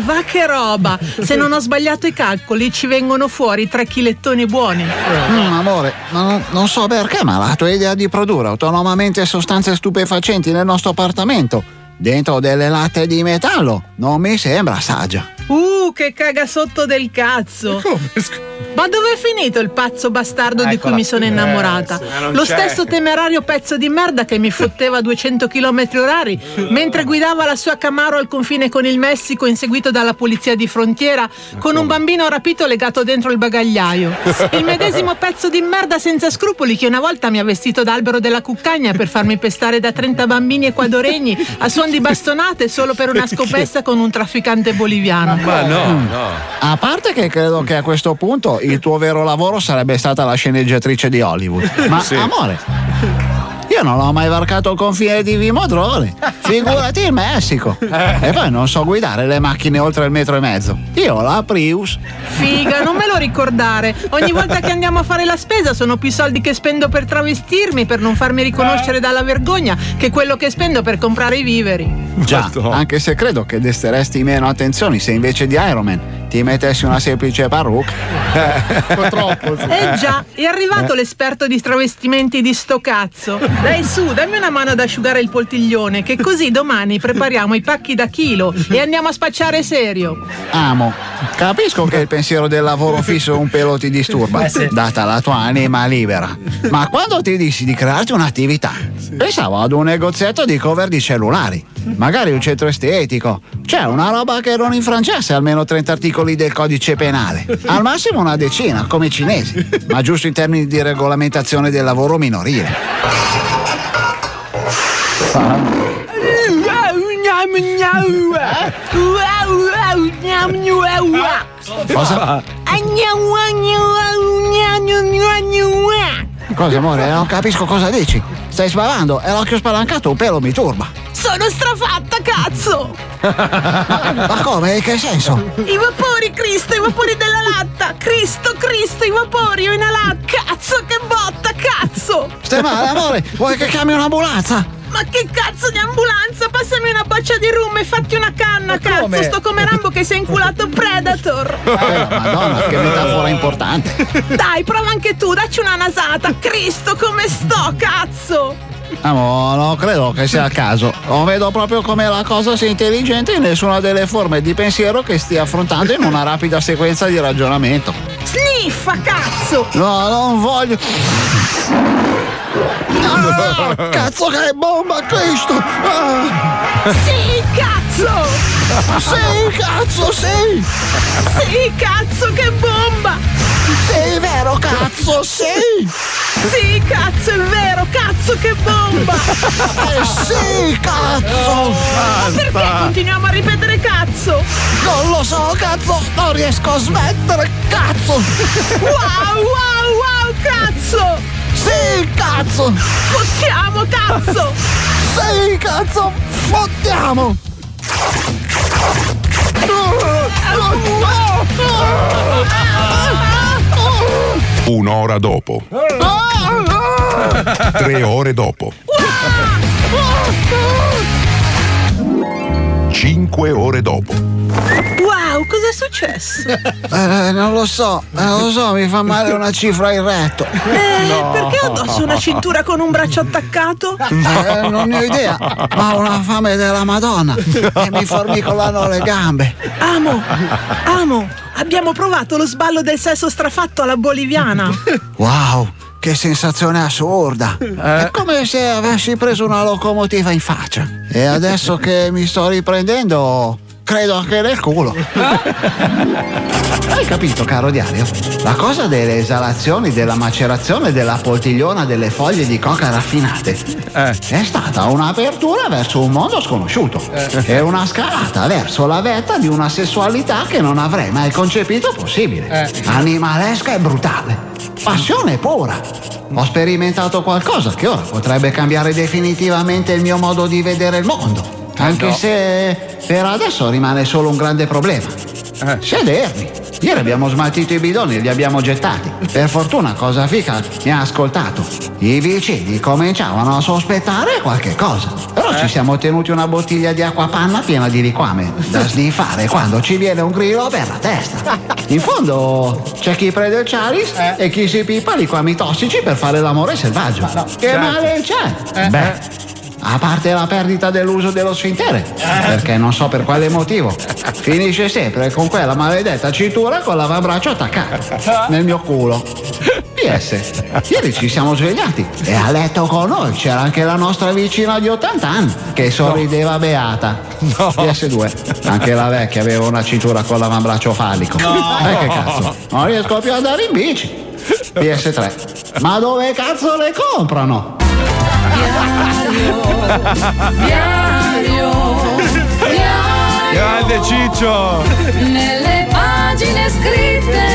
Va che roba! Se non ho sbagliato i calcoli, ci vengono fuori tre chilettoni buoni. Mm, amore, non, non so perché, ma la tua idea di produrre autonomamente sostanze stupefacenti nel nostro appartamento, dentro delle latte di metallo, non mi sembra saggia. Uh, che caga sotto del cazzo. (laughs) Ma dove è finito il pazzo bastardo di cui Eccola. mi sono innamorata? Eh, Lo c'è. stesso temerario pezzo di merda che mi fotteva a 200 km orari (laughs) mentre guidava la sua Camaro al confine con il Messico inseguito dalla polizia di frontiera con un bambino rapito legato dentro il bagagliaio. (laughs) Il medesimo pezzo di merda senza scrupoli che una volta mi ha vestito d'albero della cuccagna per farmi pestare da 30 bambini ecuadoregni a suon di bastonate solo per una scopessa con un trafficante boliviano. Ma no, no. A parte che credo che a questo punto il tuo vero lavoro sarebbe stata la sceneggiatrice di Hollywood. Ma Sì. amore, io non ho mai varcato il confine di Vimodrone. (laughs) Figurati il Messico. E poi non so guidare le macchine oltre il metro e mezzo. Io ho la Prius. Figa, non me lo ricordare. Ogni volta che andiamo a fare la spesa sono più soldi che spendo per travestirmi, per non farmi riconoscere dalla vergogna, che quello che spendo per comprare i viveri. Già, anche se credo che desteresti meno attenzioni se invece di Iron Man ti mettessi una semplice parrucca. troppo. Eh già, è arrivato l'esperto di travestimenti di sto cazzo. Dai su, dammi una mano ad asciugare il poltiglione, che così domani prepariamo i pacchi da chilo e andiamo a spacciare serio. Amo. Capisco che il pensiero del lavoro fisso un pelo ti disturba, Eh sì. data la tua anima libera. Ma quando ti dissi di crearti un'attività, pensavo ad un negozietto di cover di cellulari, magari un centro estetico. C'è una roba che non infrangesse almeno 30 articoli del codice penale. Al massimo una decina, come i cinesi, ma giusto in termini di regolamentazione del lavoro minorile. Cosa? Cosa amore? Non capisco cosa dici. Stai sbavando e l'occhio spalancato un pelo mi turba. Sono strafatta, cazzo! Ma come? Che senso? I vapori, Cristo, i vapori della latta! Cristo, Cristo, i vapori, ho inalato! Cazzo, che botta, cazzo! Stai male, amore? Vuoi che chiami un'ambulanza? Ma che cazzo di ambulanza? Passami una boccia di rum e fatti una canna, cazzo! come? Sto come Rambo che si è inculato Predator! Eh, Madonna, che metafora importante. Dai, prova anche tu, dacci una nasata! Cristo, come sto, cazzo! Amo, non credo che sia il caso. Non vedo proprio come la cosa sia intelligente in nessuna delle forme di pensiero che stia affrontando in una rapida sequenza di ragionamento. Sniffa, cazzo! No, non voglio. Ah, (laughs) cazzo che bomba, Cristo! Ah. Sì, cazzo! Sì, cazzo, sì! Sì, cazzo, che bomba! Sì, vero, cazzo, sì! Sì, cazzo, è vero, cazzo, che bomba! (laughs) Eh sì, cazzo! Ma perché continuiamo a ripetere cazzo? Non lo so, cazzo! Non riesco a smettere, cazzo! Wow, wow, wow, cazzo! Sì, cazzo! Fottiamo, cazzo! Sì, cazzo! Fottiamo! Un'ora dopo. Tre ore dopo. Cinque ore dopo. Wow, cos'è successo? (laughs) Eh, non lo so, eh, non lo so, mi fa male una cifra in retto. Eh, perché ho addosso una cintura con un braccio attaccato? Eh, non ne ho idea, ma ho una fame della Madonna e mi formicolano le gambe. Amo, amo, abbiamo provato lo sballo del sesso strafatto alla boliviana. Wow, che sensazione assurda! È come se avessi preso una locomotiva in faccia. E adesso che mi sto riprendendo, credo anche nel culo. Hai capito, caro diario? La cosa delle esalazioni, della macerazione della poltigliona delle foglie di coca raffinate è stata un'apertura verso un mondo sconosciuto e una scalata verso la vetta di una sessualità che non avrei mai concepito possibile. Animalesca e brutale. Passione pura. Ho sperimentato qualcosa che ora potrebbe cambiare definitivamente il mio modo di vedere il mondo. Anche no. se per adesso rimane solo un grande problema. Sedermi. Ieri abbiamo smaltito i bidoni e li abbiamo gettati. Per fortuna cosa fica mi ha ascoltato. I vicini cominciavano a sospettare qualche cosa. Però ci siamo tenuti una bottiglia di acqua panna piena di liquame da (laughs) sniffare quando ci viene un grillo per la testa. In fondo c'è chi prende il chalice e chi si pipa liquami tossici per fare l'amore selvaggio. che certo. male c'è? Eh. Beh. A parte la perdita dell'uso dello sfintere, perché non so per quale motivo, finisce sempre con quella maledetta cintura con l'avambraccio attaccato nel mio culo. PS, ieri ci siamo svegliati e a letto con noi c'era anche la nostra vicina di 80 anni che sorrideva beata. PS2, anche la vecchia aveva una cintura con l'avambraccio fallico. Eh che cazzo, non riesco più ad andare in bici. PS3, ma dove cazzo le comprano? Grande Ciccio! Nelle pagine scritte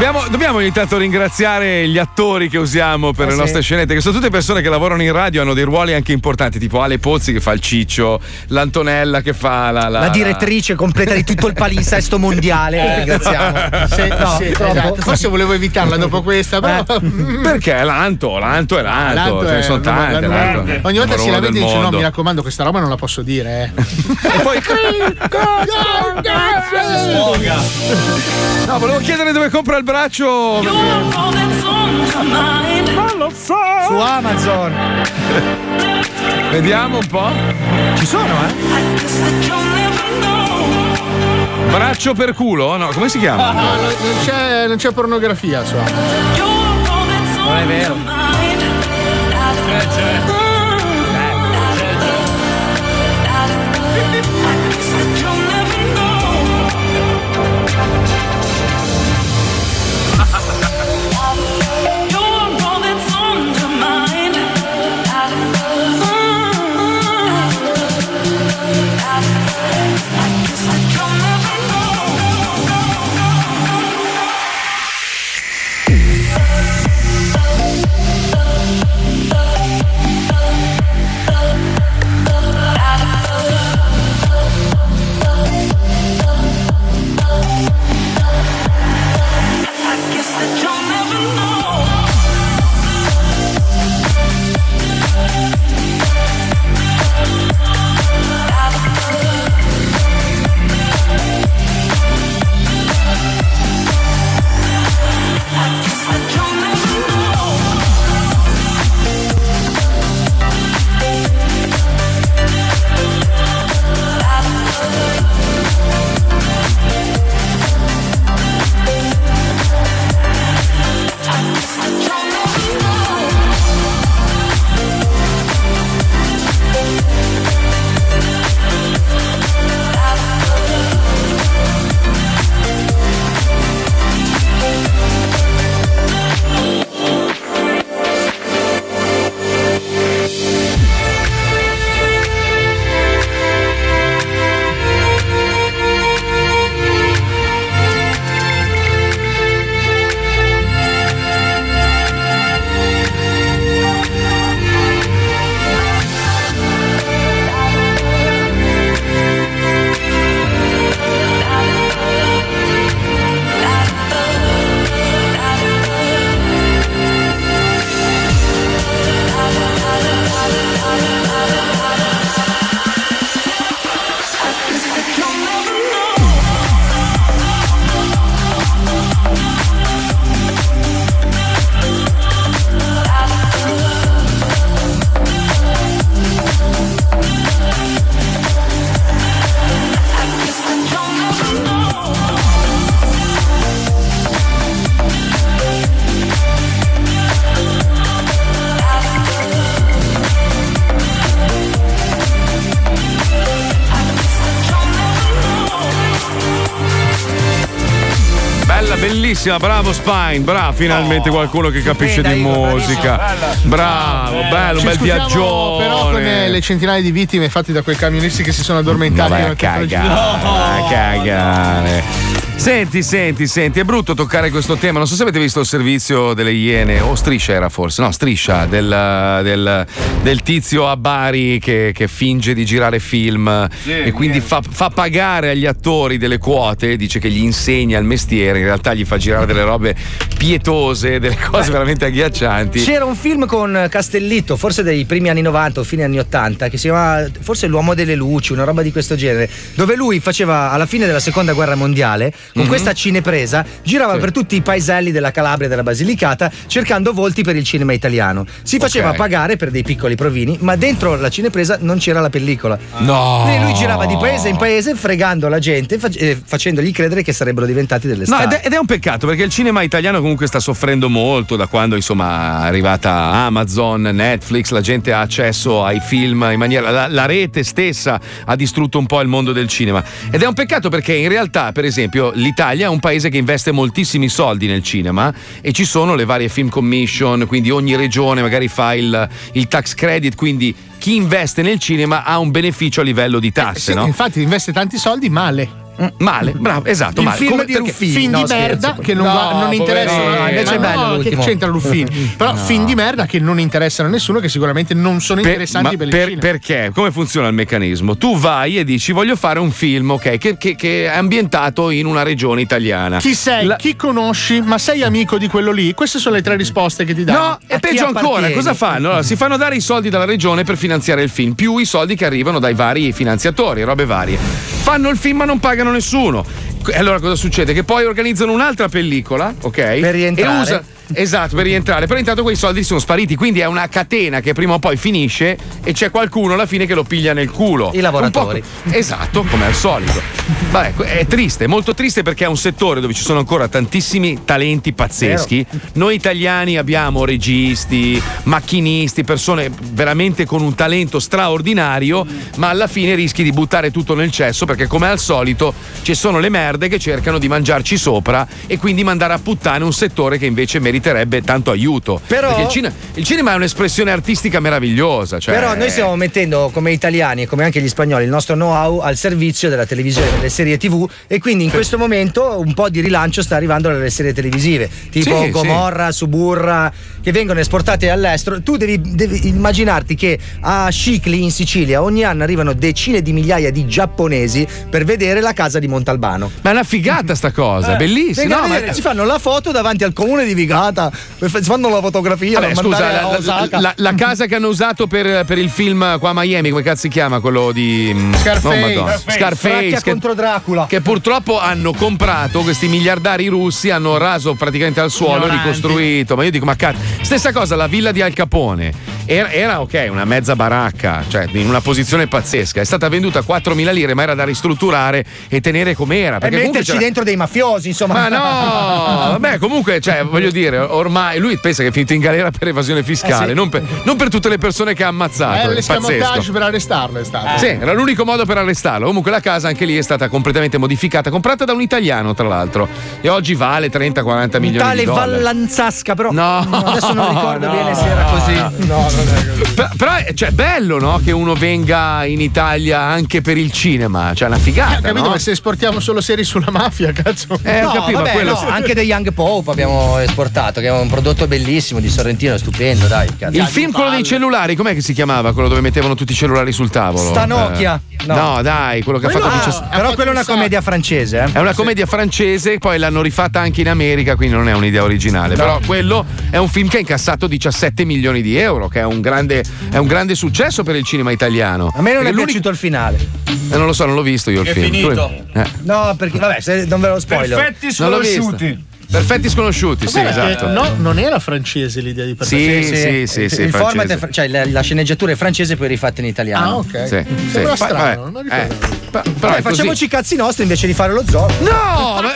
Dobbiamo, dobbiamo ogni tanto ringraziare gli attori che usiamo per Eh le sì. nostre scenette, che sono tutte persone che lavorano in radio, hanno dei ruoli anche importanti, tipo Ale Pozzi che fa il ciccio, l'Antonella che fa la. La direttrice completa di tutto il palinsesto mondiale. (laughs) Ringraziamo. Sì, No, sì, esatto. Forse volevo evitarla dopo questa, però. Perché l'Anto, l'Anto è l'Anto, L'Anto ce ne sono tante. l'Anto. Ogni volta Numero si uno lamenta e dice: No, mondo. mi raccomando, questa roba non la posso dire. Eh. (laughs) E poi (laughs) No, volevo chiedere dove compra il braccio. Su Amazon. (laughs) Vediamo un po'. Ci sono, eh? Braccio per culo? No, come si chiama? No, non, non c'è, non c'è pornografia su Amazon. Non è vero. Bella, bellissima, bravo Spine, bravo, finalmente qualcuno che capisce di musica. Bravo, bello, un bel scusiamo Però con eh, le centinaia di vittime fatte da quei camionisti che si sono addormentati. Ma vai a cagare, facevano- a cagare. Senti, senti, senti, è brutto toccare questo tema. Non so se avete visto il servizio delle Iene, o Striscia era forse, no, Striscia, del, del- del tizio a Bari che, che finge di girare film Sì, e quindi fa, fa pagare agli attori delle quote, dice che gli insegna il mestiere, in realtà gli fa girare delle robe pietose, delle cose veramente agghiaccianti. C'era un film con Castellitto, forse dei primi anni 90 o fine anni 80, che si chiamava forse L'uomo delle luci, una roba di questo genere, dove lui faceva alla fine della seconda guerra mondiale, con Mhm. questa cinepresa, girava per tutti i paeselli della Calabria e della Basilicata cercando volti per il cinema italiano. Si faceva Ok. pagare per dei piccoli provini, ma dentro la cinepresa non c'era la pellicola. No! E lui girava di paese in paese fregando la gente, fac- eh, facendogli credere che sarebbero diventati delle No, star. ed è, ed è un peccato perché il cinema italiano comunque sta soffrendo molto da quando insomma è arrivata Amazon, Netflix, la gente ha accesso ai film in maniera. La, la rete stessa ha distrutto un po' il mondo del cinema. Ed è un peccato perché in realtà, per esempio, l'Italia è un paese che investe moltissimi soldi nel cinema e ci sono le varie film commission, quindi ogni regione magari fa il, il tax credit, quindi chi investe nel cinema ha un beneficio a livello di tasse, Sì, no? Infatti investe tanti soldi male. Male, bravo, esatto. Il male. film Come- di Ruffini, film No, di scherzo. merda che non, No, va- non interessano. poverino. Ah, invece è bello. no, che c'entra Ruffini? (laughs) Però No. film di merda che non interessano a nessuno, che sicuramente non sono Per- interessanti ma per, il per- cinema. perché? Come funziona il meccanismo? Tu vai e dici voglio fare un film ok, che, che- che è ambientato in una regione italiana. Chi sei? Chi conosci? Ma sei amico di quello lì? Queste sono le tre risposte che ti danno. No, e peggio ancora, cosa fanno? Allora, si fanno dare i soldi dalla regione per finanziare il film, più i soldi che arrivano dai vari finanziatori, robe varie. Fanno il film ma non pagano nessuno. Allora cosa succede? Che poi organizzano un'altra pellicola, ok? Per rientrare. E usa, esatto, per rientrare. Però intanto quei soldi sono spariti, quindi è una catena che prima o poi finisce e c'è qualcuno alla fine che lo piglia nel culo. I lavoratori. Esatto, come al solito. Vabbè, è triste, molto triste perché è un settore dove ci sono ancora tantissimi talenti pazzeschi. Noi italiani abbiamo registi, macchinisti, persone veramente con un talento straordinario, ma alla fine rischi di buttare tutto nel cesso perché come al solito ci sono le merde che cercano di mangiarci sopra e quindi mandare a puttane un settore che invece meriterebbe tanto aiuto. Però- Perché il, cine- il cinema è un'espressione artistica meravigliosa. Cioè, Però noi stiamo mettendo come italiani e come anche gli spagnoli il nostro know-how al servizio della televisione, delle serie TV e quindi in questo momento un po' di rilancio sta arrivando dalle serie televisive, tipo Sì, Gomorra, Suburra, che vengono esportate all'estero. Tu devi, devi immaginarti che a Scicli in Sicilia ogni anno arrivano decine di migliaia di giapponesi per vedere la casa di Montalbano. Ma è una figata sta cosa, Eh, bellissima. No, a ma- vedere, Si fanno la foto davanti al comune di Vigata, si fanno la fotografia Vabbè, scusa, la, la- la casa che hanno usato per, per il film qua a Miami, come cazzo si chiama? Quello di mm, Scarface. Madonna. Scarface. Scarface, che, contro Dracula. che purtroppo hanno comprato questi miliardari russi, hanno raso praticamente al suolo, Ignoranti. ricostruito. Ma io dico, ma cazzo, stessa cosa, la villa di Al Capone. Era, era, ok, una mezza baracca, cioè in una posizione pazzesca. È stata venduta a 4.000 lire, ma era da ristrutturare e tenere com'era. E metterci c'era- dentro dei mafiosi, insomma. ma no, (laughs) vabbè, comunque, cioè, voglio dire, ormai lui pensa che è finito in galera per evasione fiscale, Eh sì. non, per, non per tutte le persone che ha ammazzato. Eh, l'escamotage pazzesco. per arrestarlo è stato. Sì, era l'unico modo per arrestarlo. Comunque la casa anche lì è stata completamente modificata, comprata da un italiano, tra l'altro. E oggi vale 30-40 milioni Tale di dollari. Vallanzasca, però. No, adesso non ricordo no, bene se era così. no, (laughs) Però, però è cioè, bello, no? Che uno venga in Italia anche per il cinema. Cioè, una figata. Ho capito, no? ma se esportiamo solo serie sulla mafia, (laughs) cazzo. Eh, no, capito, vabbè, quello- no, anche The Young Pope abbiamo esportato, che è un prodotto bellissimo di Sorrentino, stupendo, dai. cazzo. Il film quello dei cellulari, com'è che si chiamava? Quello dove mettevano tutti i cellulari sul tavolo? Sta Nokia. Eh, No. no. dai, quello che ha Quello- fatto ah, 17 però quella è una commedia francese, eh. È una commedia francese, poi l'hanno rifatta anche in America, quindi non è un'idea originale. No. Però quello è un film che ha incassato 17 milioni di euro, che è un grande, è un grande successo per il cinema italiano. A me non è Perché l'unico- piaciuto il finale. Eh, non lo so, non l'ho visto io il È film. finito. Tu- eh. No, perché vabbè, se non ve lo spoiler. Non l'ho visto. Perfetti sconosciuti, sì, che esatto. No, non era francese l'idea di Sì, sì, sì, sì, il format è cioè la, la sceneggiatura è francese poi rifatta in italiano. Ah, ok. Sì, Sembra sì. strano, Vabbè, non eh, però è così. facciamoci i cazzi nostri invece di fare lo zoo. No, (laughs) ma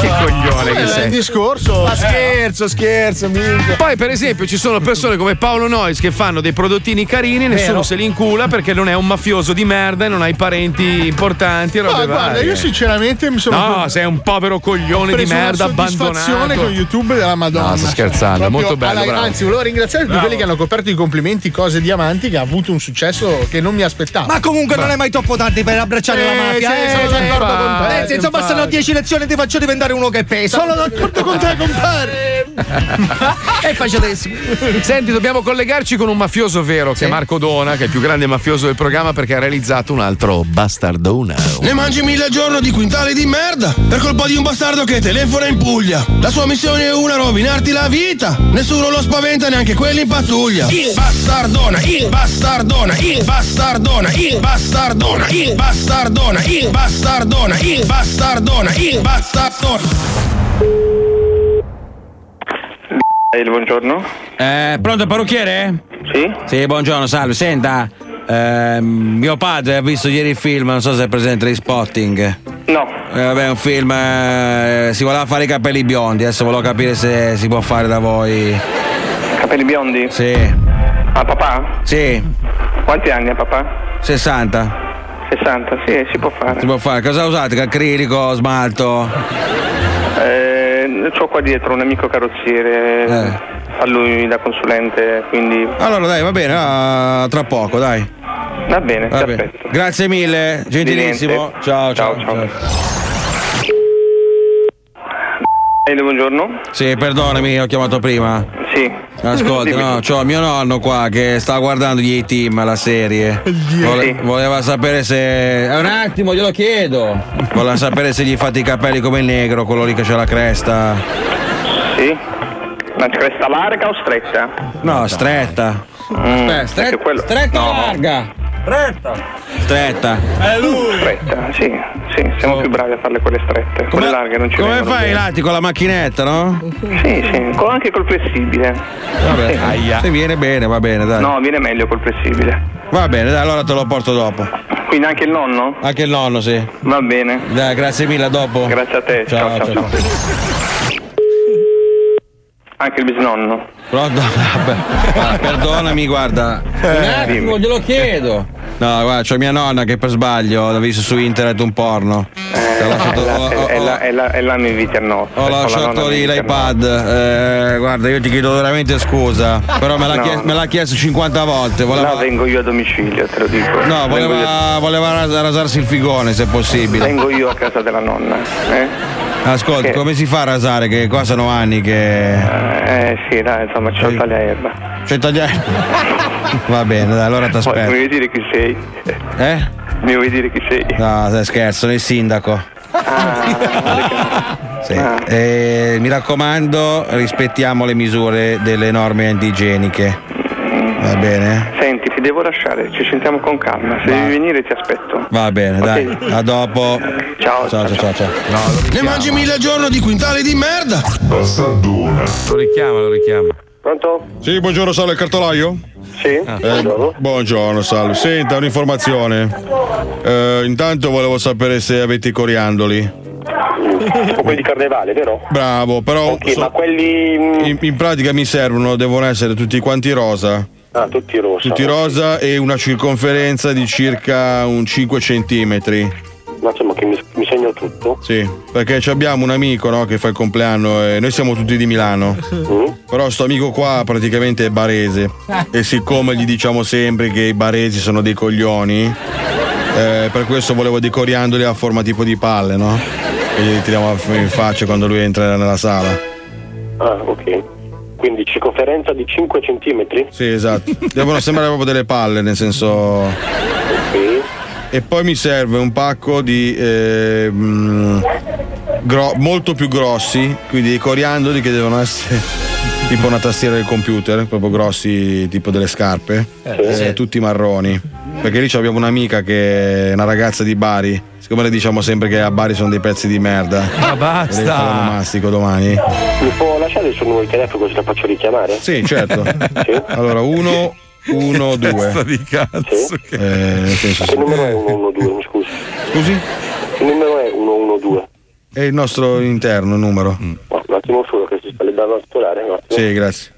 che coglione che Eh, sei. il discorso. Ma scherzo, scherzo, minchia. Poi, per esempio, ci sono persone come Paolo Nois che fanno dei prodottini carini e nessuno Vero. se li incula perché non è un mafioso di merda e non ha i parenti importanti e No, robe guarda, io sinceramente mi sono. No, sei un povero coglione di merda abbandonato. con YouTube della Madonna. No, sto scherzando, è Proprio molto bello, alla- bravo. Anzi, volevo ringraziare tutti quelli che hanno coperto i complimenti cose diamanti che ha avuto un successo che non mi aspettavo. Ma comunque non è mai troppo tardi per abbracciare la Eh, mafia. sì, eh, sono cioè, d'accordo con te, eh, se insomma, infatti. se no 10 lezioni ti faccio diventare uno che pesa. Sono d'accordo con te, compare. (laughs) È facilissimo. Senti, dobbiamo collegarci con un mafioso vero che è Marco Dona, che è il più grande mafioso del programma perché ha realizzato un altro bastardona. Ne mangi mille al giorno di quintali di merda Per colpa di un bastardo che telefona in Puglia La sua missione è una, rovinarti la vita Nessuno lo spaventa, neanche quelli in pattuglia Il bastardona, il bastardona, il bastardona, il bastardona, il bastardona, il bastardona, il bastardona, il bastardona Il buongiorno? Eh, pronto parrucchiere? Sì? Sì, buongiorno, salve. Senta, ehm, mio padre ha visto ieri il film, non so se è presente di Spotting. No. Eh, vabbè, è un film, eh, si voleva fare i capelli biondi, adesso volevo capire se si può fare da voi. Capelli biondi? Sì. A papà? Sì. Quanti anni ha papà? 60. 60, sì, si può fare. Si può fare. Cosa usate? Acrilico, smalto? Eh, ho qua dietro un amico carrozziere, Eh. a lui da consulente, quindi Allora dai, va bene, ah, tra poco, dai. va bene, Va bene. Grazie mille, gentilissimo. niente. Ciao, ciao, ciao. Eh, buongiorno? Sì, perdonami, ho chiamato prima. Sì. Ascolta, no, c'ho mio nonno qua che sta guardando gli A-Team, la serie. Vole- voleva sapere se. Eh, un attimo, glielo chiedo. Voleva sapere se gli fate i capelli come il negro, quello lì che c'ha la cresta. Sì? Una cresta larga o stretta? No, stretta. Mm, Aspetta, perché quello- stretta no. o larga? Stretta. Stretta. È lui! Stretta, sì, sì, siamo più bravi a farle quelle strette. Quelle larghe non ci Come fai i lati con la macchinetta, no? Sì, sì, con- anche col flessibile. Vabbè, se viene bene, va bene, dai. No, viene meglio col flessibile. Va bene, dai, allora te lo porto dopo. Quindi anche il nonno? Anche il nonno, sì. Va bene. Dai, grazie mille, a dopo. Grazie a te. Ciao, ciao, ciao. Anche il bisnonno. Pronto? Vabbè. Ah, perdonami, guarda. Un attimo, glielo chiedo. No, guarda, c'ho mia nonna che per sbaglio ha visto su internet un porno. Eh, Ho lasciato- e là- ho- ho- e là- e là- e là mi inviti a notte. Ho la lasciato lì l'iPad. Eh, guarda, io ti chiedo veramente scusa. Però me l'ha, No, chies- no. me l'ha chiesto 50 volte. Voleva... Là vengo io a domicilio, te lo dico. No, voleva, voleva ras- rasarsi il figone se possibile. Vengo io a casa della nonna. Eh? Ascolta, Che- come si fa a rasare? Che qua sono anni che. Eh sì, dai, insomma, c'ho il tagliaerba. C'è il tagliare. (laughs) Va bene, dai, allora ti Poi mi aspetto. vuoi dire chi sei? Eh? Mi vuoi dire chi sei? No, stai scherzo, sono il sindaco. Sì. Ah. Eh, mi raccomando, rispettiamo le misure delle norme antigeniche. Va bene? Senti, ti devo lasciare, ci sentiamo con calma. Se devi venire ti aspetto. Va bene, dai. A dopo. Ciao, ciao, ciao, ciao. ciao. Ne mangi mille al giorno di quintali di merda Bastardona. Lo richiama, lo richiama. Pronto? Sì, buongiorno, salve, il cartolaio? Sì, Eh, buongiorno, salve. Senta, un'informazione. Eh, intanto volevo sapere se avete i coriandoli. Tipo quelli di carnevale, vero? Bravo, però Ok, so- ma quelli. mm, in, in pratica mi servono, devono essere tutti quanti rosa. Ah, tutti rosa. Tutti rosa e una circonferenza di circa un 5 centimetri. Ma insomma, che mi, mi segno tutto. Sì, perché abbiamo un amico no, che fa il compleanno e noi siamo tutti di Milano. Mm. Però sto amico qua praticamente è barese. E siccome gli diciamo sempre che i baresi sono dei coglioni, eh, per questo volevo dei coriandoli a forma tipo di palle, no? E glieli tiriamo in faccia quando lui entra nella sala. Ah, ok. Quindi circonferenza di 5 centimetri? Sì, esatto. Devono sembrare proprio delle palle, nel senso. E poi mi serve un pacco di eh, gro- molto più grossi, quindi dei coriandoli che devono essere (laughs) tipo una tastiera del computer, proprio grossi, tipo delle scarpe, Eh, eh, tutti marroni. Perché lì abbiamo un'amica che è una ragazza di Bari. Siccome le diciamo sempre che a Bari sono dei pezzi di merda. Ma basta. Le faranno mastico domani. Mi può lasciare il suo numero di telefono così la faccio richiamare? Sì, certo. Allora, uno, uno, due. Testa di cazzo. Eh, nel senso, Che numero è 112, mi scusi? Scusi? Che numero è 112? È il nostro interno numero. No, un attimo solo che si sta leggendo a titolare, un attimo. Sì, grazie.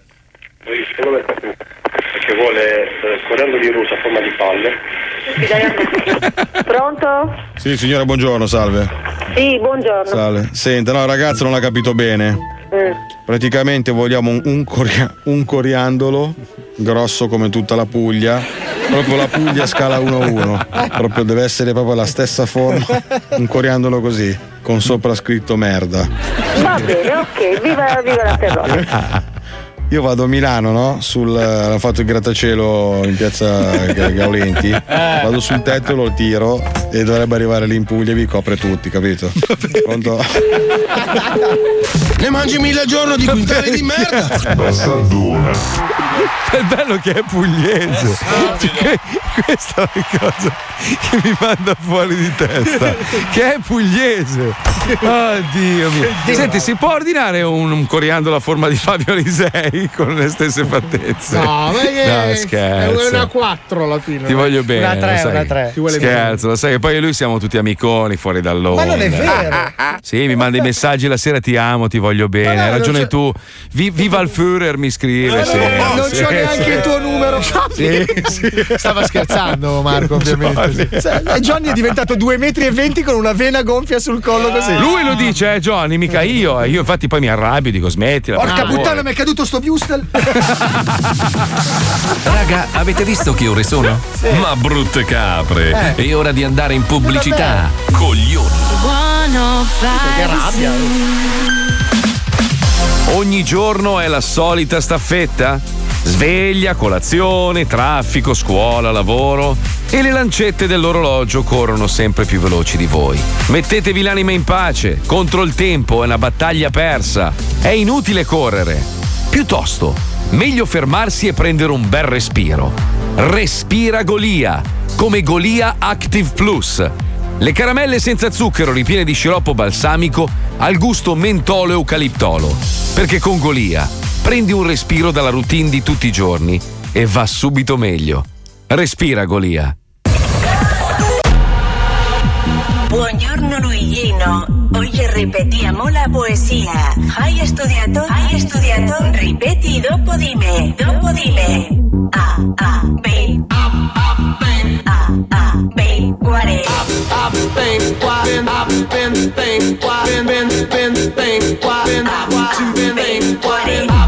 Perché vuole eh, coriandoli rosa a forma di palle. Pronto? Sì, signora, buongiorno, salve. Sì, buongiorno. Salve. Senta, no, ragazzo non ha capito bene. Mm. Praticamente vogliamo un, un coria- un coriandolo grosso come tutta la Puglia Proprio la Puglia scala 1-1. Proprio deve essere proprio la stessa forma, un coriandolo così, con sopra scritto merda. Va bene, ok, viva, viva la terrore. Io vado a Milano, no? Sul, hanno fatto il grattacielo in piazza Ga- Gaulenti. (laughs) Vado sul tetto, lo tiro e dovrebbe arrivare lì in Puglia e vi copre tutti, capito? Pronto? (laughs) Ne mangi mille al giorno di quintali di merda. È bello che è pugliese. Cioè, questa è la cosa che mi manda fuori di testa. Che è pugliese. Oddio mio. Senti, si può ordinare un, un coriandolo a forma di Fabio Lisei (laughs) con le stesse fattezze? No, ma che No, è scherzo. una 4 alla fine. Ti voglio bene. Una 3, lo sai. una 3. Ti vuole bene. Scherzo, lo sai che poi e lui siamo tutti amiconi fuori dall'onda. Ma non è vero. Sì, mi manda i messaggi la sera, ti amo, ti voglio bene. no, Hai ragione tu. Vi- viva il Führer mi scrive. sì, non sì, c'ho neanche sì. il tuo numero. Sì, sì. Stava scherzando Marco, ovviamente. E Johnny è diventato 2,20 metri e 20 con una vena gonfia sul collo così. Lui lo dice, eh, Johnny, mica io. E Io infatti poi mi arrabbio, dico smettila. Porca puttana, mi è caduto sto Bustel. (laughs) Raga, avete visto che ore sono? Ma brutte capre! Eh. È ora di andare in pubblicità. Coglioni! Che rabbia. Ogni giorno è la solita staffetta? Sveglia, colazione, traffico, scuola, lavoro e le lancette dell'orologio corrono sempre più veloci di voi. Mettetevi l'anima in pace, contro il tempo è una battaglia persa, è inutile correre. Piuttosto, meglio fermarsi e prendere un bel respiro. Respira Golia, come Golia Active Plus. Le caramelle senza zucchero ripiene di sciroppo balsamico al gusto mentolo eucaliptolo. Perché con Golia prendi un respiro dalla routine di tutti i giorni e va subito meglio. Respira Golia. Buongiorno Luigino, oggi ripetiamo la poesia. Hai studiato? Hai studiato? Ripeti dopo di me, dopo di me. A, A, B, A, A, B, A, A, B, quare. A, B, quare. A, B, B, quare. Ben, ben, ben, quare. A, A, B, quare. A,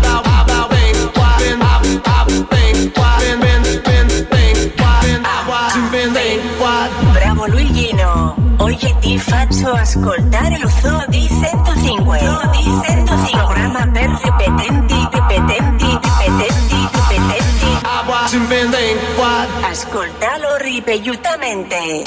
Oggi ti faccio ascoltare lo Zoo di 105. Zoo di 105. Programma per ripetenti, ripetenti, ripetenti, ripetenti. Ascoltalo ripetutamente.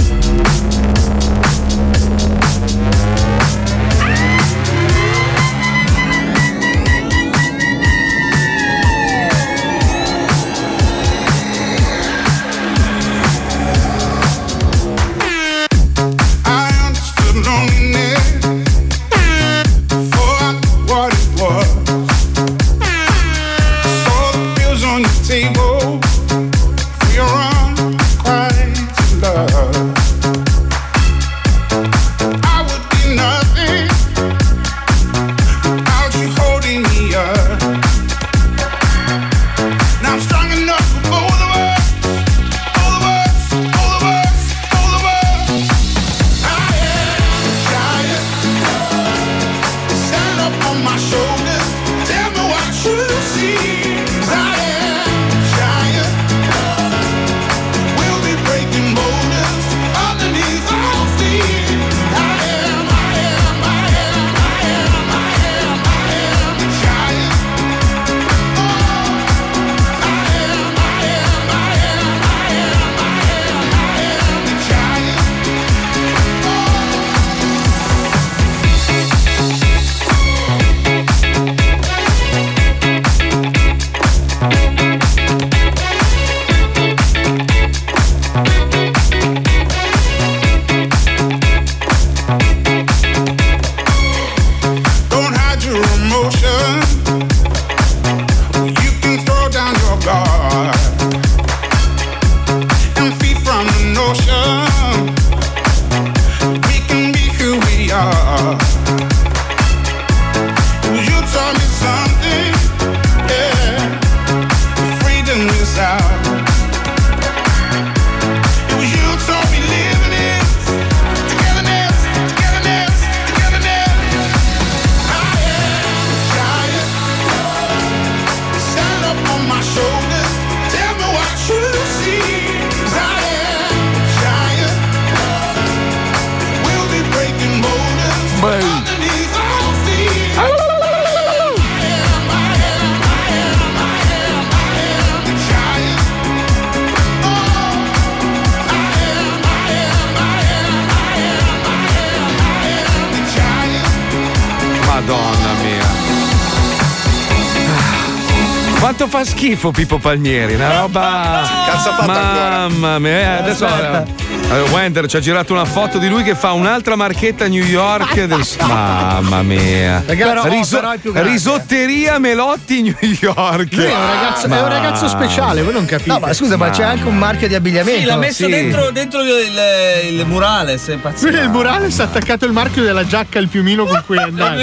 Schifo Pippo Palmieri, una roba. Cazzo ha fatto Mamma mia, eh, adesso. Aspetta. eh, Wender ci ha girato una foto di lui che fa un'altra marchetta a New York. del- (laughs) Mamma mia. Ragazzi, Riso- però risotteria Melotti New York. Lui è un ragazzo, è un ragazzo speciale, voi non capite. No, ma scusa, ma c'è anche un marchio di abbigliamento. Sì, l'ha messo dentro, dentro il, il murales, è pazzesco. Lui nel murale si è attaccato il marchio della giacca al piumino con cui è andato.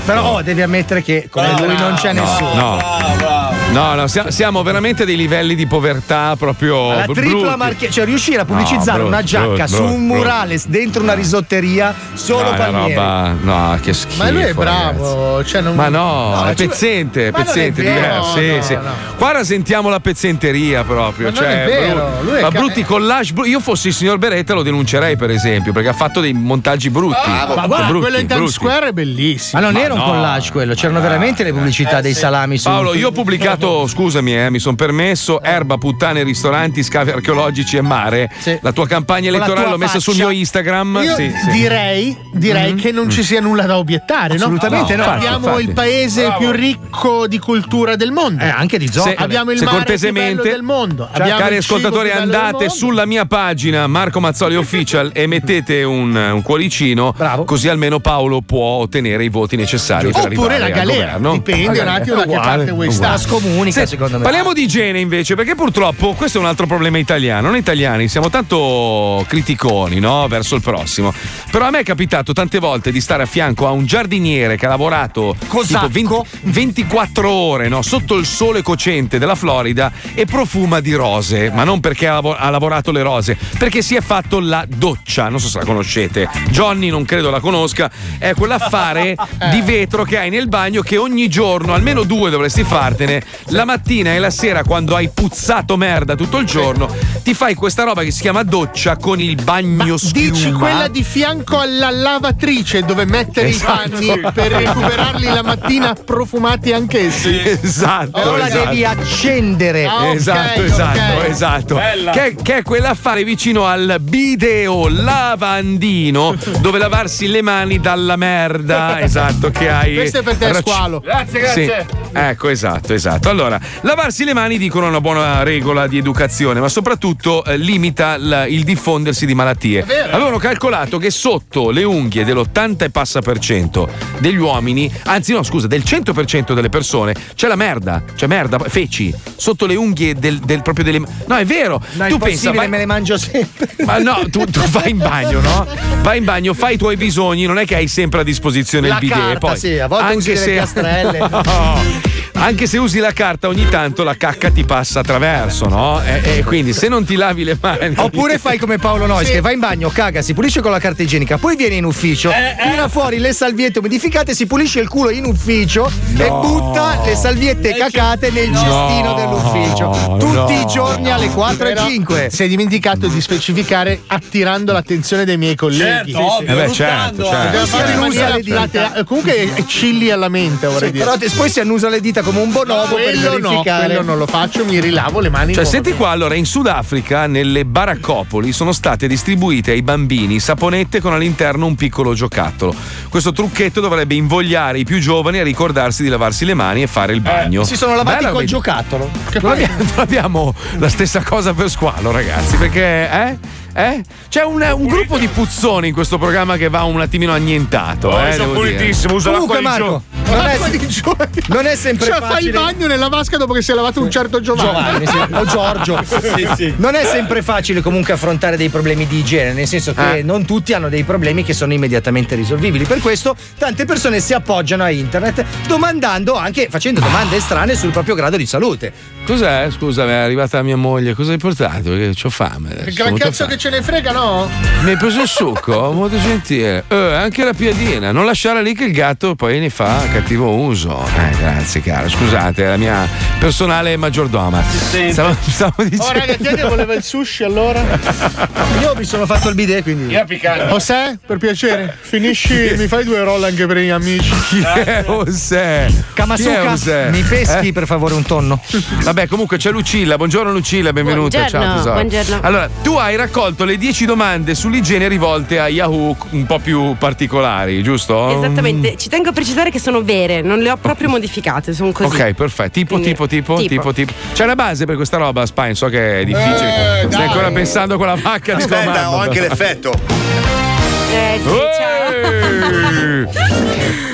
(laughs) Però oh, devi ammettere che come lui non c'è nessuno. No. No, no, siamo, veramente a dei livelli di povertà proprio. La tripla marchia, cioè riuscire a No, pubblicizzare brutto, una giacca brutto, su un brutto. murale dentro una risotteria solo No, Palmieri. roba. No, che schifo. Ma lui è ragazzi. bravo. Cioè non... Ma no, No, è ci- pezzente, è Ma non è pezzente, diverso. Sì, no, sì. no. Qua sentiamo la pezzenteria proprio. Ma non cioè, è vero, bru- lui è ma ca- brutti collage. bru- Io fossi il signor Beretta lo denuncerei, per esempio, perché ha fatto dei montaggi brutti. Ma Brutti, guarda, brutti, quello in Times. Square è bellissimo. Ma non era un no. collage quello, c'erano veramente le pubblicità dei salami su Paolo, io ho pubblicato, scusami, eh, mi sono permesso, erba, puttane, ristoranti, scavi archeologici e mare. La tua campagna elettorale tua l'ho messa sul mio Instagram. Io Sì, sì. direi, direi che non ci sia nulla da obiettare, no? Assolutamente no. Abbiamo Infatti, il infatti. paese Bravo. più ricco di cultura del mondo. Eh, anche di Se- Abbiamo il se mare più cortesemente, bello del mondo. Cioè, Abbiamo cari ascoltatori, andate sulla mia pagina Marco Mazzoli Official e mettete un, un cuoricino, così almeno Paolo può ottenere i voti necessari per Oppure arrivare la al galera, governo. dipende La un attimo da che parte vuoi stare. Scomunica, Senti, secondo me. Parliamo di igiene invece, perché purtroppo questo è un altro problema italiano. Noi italiani siamo tanto criticoni no? verso il prossimo. Però a me è capitato tante volte di stare a fianco a un giardiniere che ha lavorato tipo 20 24 ore no? sotto il sole cocente della Florida e profuma di rose. Ma non perché ha lavorato le rose, perché si è fatto la doccia. Non so se la conoscete. Johnny non credo la conosca. È quell'affare (laughs) di vetro che hai nel bagno che ogni giorno, almeno due dovresti fartene, la mattina e la sera quando hai puzzato merda tutto il giorno, ti fai questa roba che si chiama doccia con il bagno schiuma. Dici quella di fianco alla lavatrice dove mettere Esatto. i panni per recuperarli la mattina profumati anch'essi. Esatto. La esatto. devi accendere. Ah, ok, esatto, esatto, esatto. Bella. Che, che è quell'affare vicino al bideo lavandino dove lavarsi le mani dalla merda. (laughs) Esatto, che hai. Questo è per te, rac- squalo. Grazie, grazie. Sì. Ecco, esatto, esatto. Allora, lavarsi le mani dicono una buona regola di educazione, ma soprattutto eh, limita l- il diffondersi di malattie. Avevano calcolato che sotto le unghie dell'80 e passa per cento degli uomini, anzi no, scusa, del 100% delle persone, c'è la merda, c'è merda, feci, sotto le unghie del, del- proprio delle No, è vero. No, tu impossibile, vai- me le mangio sempre. ma no, tu, tu vai in bagno, no? Vai in bagno, fai i tuoi bisogni, non è che hai sempre a disposizione La il bidet. carta, poi, sì, a volte anche se, piastrelle. (laughs) No. Anche se usi la carta, ogni tanto la cacca ti passa attraverso, no? E, e quindi se non ti lavi le mani. Oppure fai come Paolo Nois che va in bagno, caga, si pulisce con la carta igienica, poi viene in ufficio, Eh, tira fuori le salviette umidificate, si pulisce il culo in ufficio e butta le salviette cacate nel cestino dell'ufficio. Tutti no. i giorni alle 4 e Però 5. Si è dimenticato di specificare attirando l'attenzione dei miei colleghi. Certo, ovvio, Eh beh, certo, certo. Comunque è chilli alla mente, vorrei Sì, dire. però poi si annusa le dita come un bonobo per quello no, verificare. quello non lo faccio, mi rilavo le mani. Cioè, senti qua, allora, in Sudafrica, nelle baraccopoli, sono state distribuite ai bambini saponette con all'interno un piccolo giocattolo. Questo trucchetto dovrebbe invogliare i più giovani a ricordarsi di lavarsi le mani e fare il bagno. Si sono lavati Bella col giocattolo. Non abbiamo, non abbiamo la stessa cosa per squalo, ragazzi, perché, eh? Eh? C'è un, un gruppo di puzzoni in questo programma che va un attimino annientato. Oh, eh, sono pulitissimo, uso Comunque l'acqua di Marco, gio- non è, di Giovanni. (laughs) non è sempre Cioè, fai il facile. bagno nella vasca dopo che si è lavato un certo Giovanni. Giovanni sì, o Giorgio. (laughs) Non è sempre facile comunque affrontare dei problemi di igiene, nel senso che Eh. non tutti hanno dei problemi che sono immediatamente risolvibili. Per questo tante persone si appoggiano a internet domandando anche, facendo domande strane sul proprio grado di salute. Cos'è? Scusa, è arrivata mia moglie. Cosa hai portato? Perché ho fame. adesso, Che gran cazzo fame. che ce ne frega, no? Mi hai preso il succo? (laughs) Molto gentile. Eh, anche la piadina. Non lasciare lì che il gatto poi ne fa cattivo uso. Eh, grazie, caro. Scusate, è la mia personale maggiordoma. Stavo, stavo dicendo. Oh, raga, chi è che voleva il sushi allora? (laughs) Io mi sono fatto il bidet, quindi. Io piccante. José, per piacere, finisci, mi fai due roll anche per gli amici. Chi è José? Kamasuka, mi peschi Eh? per favore un tonno. Vabbè, comunque c'è Lucilla. Buongiorno Lucilla, benvenuta. Buongiorno, Ciao tesoro. buongiorno. Allora, tu hai raccolto le 10 domande sull'igiene rivolte a Yahoo un po' più particolari, giusto? Esattamente, ci tengo a precisare che sono vere, non le ho proprio (laughs) modificate, sono così. Ok, perfetto. Tipo, Quindi- tipo, tipo, tipo. tipo, tipo. C'è una base per questa roba, Spine, so che è difficile. Eh, Stai dai. ancora pensando a quella vacca di Aspetta, ho anche l'effetto. Eh, (laughs)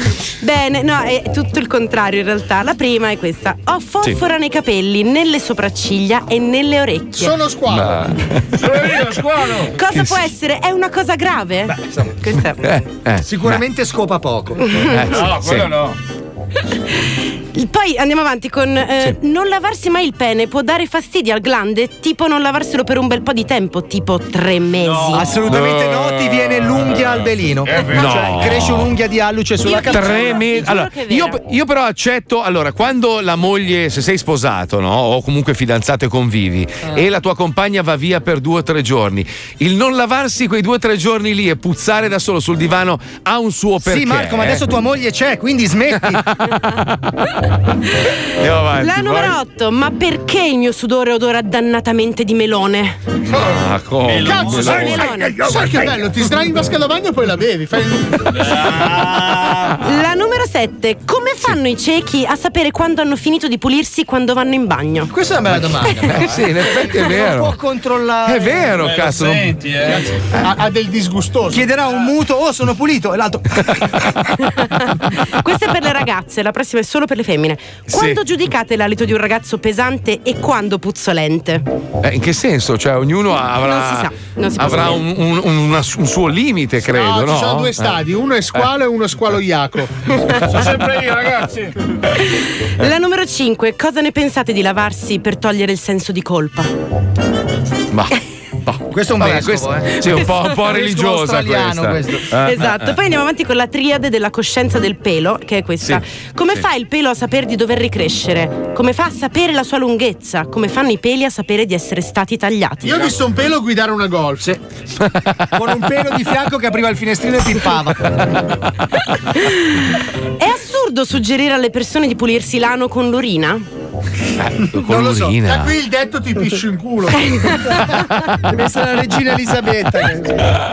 Bene, no, è tutto il contrario in realtà. La prima è questa. Ho fosfora nei capelli, nelle sopracciglia e nelle orecchie. Sono squalo. Sono io, squalo. Cosa può essere? È una cosa grave? Questa è- Sicuramente scopa poco. no, quello no. (laughs) Poi andiamo avanti con eh, non lavarsi mai il pene può dare fastidio al glande, tipo non lavarselo per un bel po' di tempo, tipo tre mesi. Assolutamente no, ti viene l'unghia al belino. vero. Cioè, No. cresce un'unghia di alluce sulla Tre capella. mesi. Allora, io, io però accetto, allora, quando la moglie, se sei sposato, no? O comunque fidanzato e convivi, e la tua compagna va via per due o tre giorni, il non lavarsi quei due o tre giorni lì e puzzare da solo sul divano ha un suo perché. Sì, Marco, ma eh. adesso tua moglie c'è, quindi smetti. (laughs) Andiamo avanti, La numero vai. 8, ma perché il mio sudore odora dannatamente di melone? Ah, come? Cazzo, sai, Melone. sai che bello, ti sdrai in vasca da bagno e poi la bevi. Fai La numero 7, come fanno i ciechi a sapere quando hanno finito di pulirsi quando vanno in bagno? Questa è una bella domanda. (laughs) Eh, sì, in effetti è vero. Non può controllare. È vero, cazzo. non- eh. ha, ha del disgustoso. Chiederà un muto, oh sono pulito, e l'altro. (laughs) Questa è per le ragazze, la prossima è solo per le femmine. Quando giudicate l'alito di un ragazzo pesante e quando puzzolente? Eh, in che senso? Cioè, ognuno avrà, Non si sa, non si può avrà un, un- una- un suo limite, credo. No, ci sono due Eh. stadi, uno è squalo e uno è squalo iaco. (laughs) Sono sempre io, ragazzi. La numero 5, cosa ne pensate di lavarsi per togliere il senso di colpa? Ma. Questo è un Vabbè, vescovo, questo- eh. Sì, un po', un po' (laughs) religiosa questa. questo. Eh, esatto, eh, poi andiamo avanti con la triade della coscienza del pelo, che è questa. Sì, Come sì. fa il pelo a sapere di dover ricrescere? Come fa a sapere la sua lunghezza? Come fanno i peli a sapere di essere stati tagliati? Io ho visto un pelo guidare una golf. (laughs) Con un pelo di fianco che apriva il finestrino e pippava. (laughs) È assurdo suggerire alle persone di pulirsi l'ano con l'urina? Con Non lo so. Da qui il detto ti piscio in culo. Deve essere la regina Elisabetta.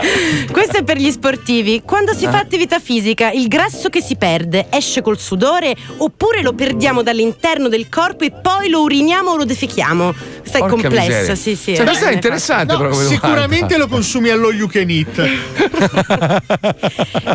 Questo è per gli sportivi. Quando si fa attività fisica, il grasso che si perde esce col sudore oppure lo perdiamo dall'interno del corpo e poi lo uriniamo o lo defechiamo? Questa è miseria. sì, sì. Cioè, questa è eh, interessante No, sicuramente lo consumi allo you can eat.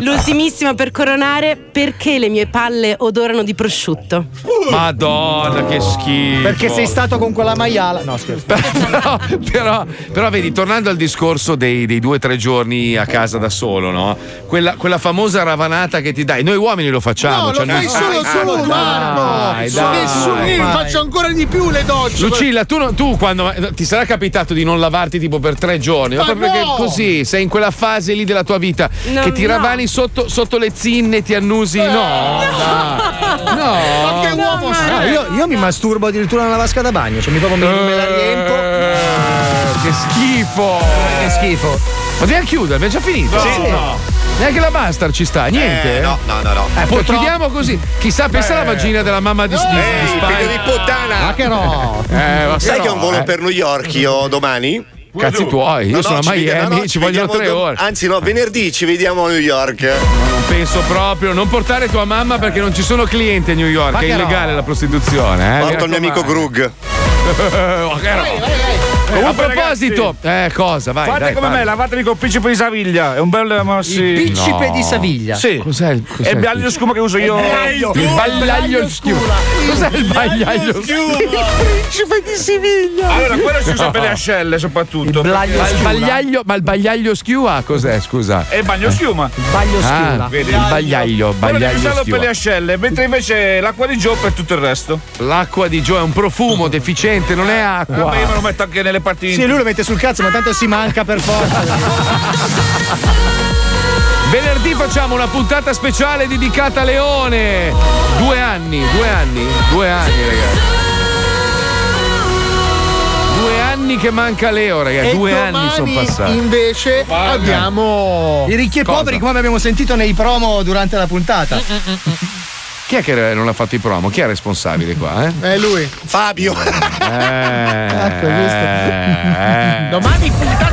(laughs) L'ultimissima per coronare, perché le mie palle odorano di prosciutto? Madonna, che schifo. Perché sei stato con quella maiala. No, scherzo. (laughs) però, però, però vedi, tornando al discorso dei, dei due o tre giorni a casa da solo, no? Quella, quella famosa ravanata che ti dai, noi uomini lo facciamo. No, cioè, lo fai noi- solo Ah, tu, Marco. Nessuno, faccio ancora di più le docce. Lucilla, tu, no- tu quando ti sarà capitato di non lavarti tipo per tre giorni, ma proprio no! che così sei in quella fase lì della tua vita No, che ti no. ravani sotto, sotto le zinne, ti annusi. No, dai. no. Ma che uomo Ah, sei? io, io mi masturbo addirittura nella vasca da bagno, cioè mi proprio mi, me la riempo. Eh, che schifo! Che schifo. Ma dobbiamo chiudere, abbiamo già finito. Sì, no. Neanche la Bastard ci sta, niente? Eh, no, no, no, no. Eh, poi chiudiamo così. Chissà, pensa alla vagina della mamma di, di Ehi, figlio di puttana! Ma che no? Eh, ma Sai che che ho no, un volo eh. per New York io domani? Cazzi tuoi, io No, sono no, a Miami, no, no, ci vogliono tre dom- ore. Anzi, no, venerdì ci vediamo a New York. Non penso proprio, non portare tua mamma perché non ci sono clienti a New York, Ma è illegale no. la prostituzione. Eh, Porto il mio amico Grug. Ma che no. Comunque, a proposito, eh, cosa? Vai, Fate dai, come parla. me, lavatevi col principe di Saviglia. È un bel ma sì. Il principe No. di Saviglia. Sì. Cos'è il, È cos'è il biaglio schiuma che uso io. Il bagliaio schiuma. Cos'è il bagliaio schiuma? Principe di Siviglia. Allora, quello si usa No. per le (laughs) ascelle soprattutto. Il blaglio Ma il schiuma. bagliaio, ma il bagliaio schiuma cos'è, scusa? E il bagno schiuma. Il baglio Ah, schiuma. Vedi? il devi bagliaio usarlo per le schiuma. ascelle, mentre invece l'acqua di Gio per tutto il resto. L'acqua di Gio è un profumo deficiente, non è acqua. Vabbè, io me lo metto anche nelle parti Sì, lui lo mette sul cazzo, ma tanto si manca per forza. Venerdì facciamo una puntata speciale dedicata a Leone. Due anni, due anni, due anni, ragazzi. Due anni che manca Leo, ragazzi. E Due anni sono passati. invece abbiamo I ricchi e Cosa? poveri, come abbiamo sentito nei promo durante la puntata. Chi è che non ha fatto i promo? Chi è responsabile qua? Eh? È lui. Fabio. Eh, (laughs) Ecco, visto? eh, eh. Domani puntate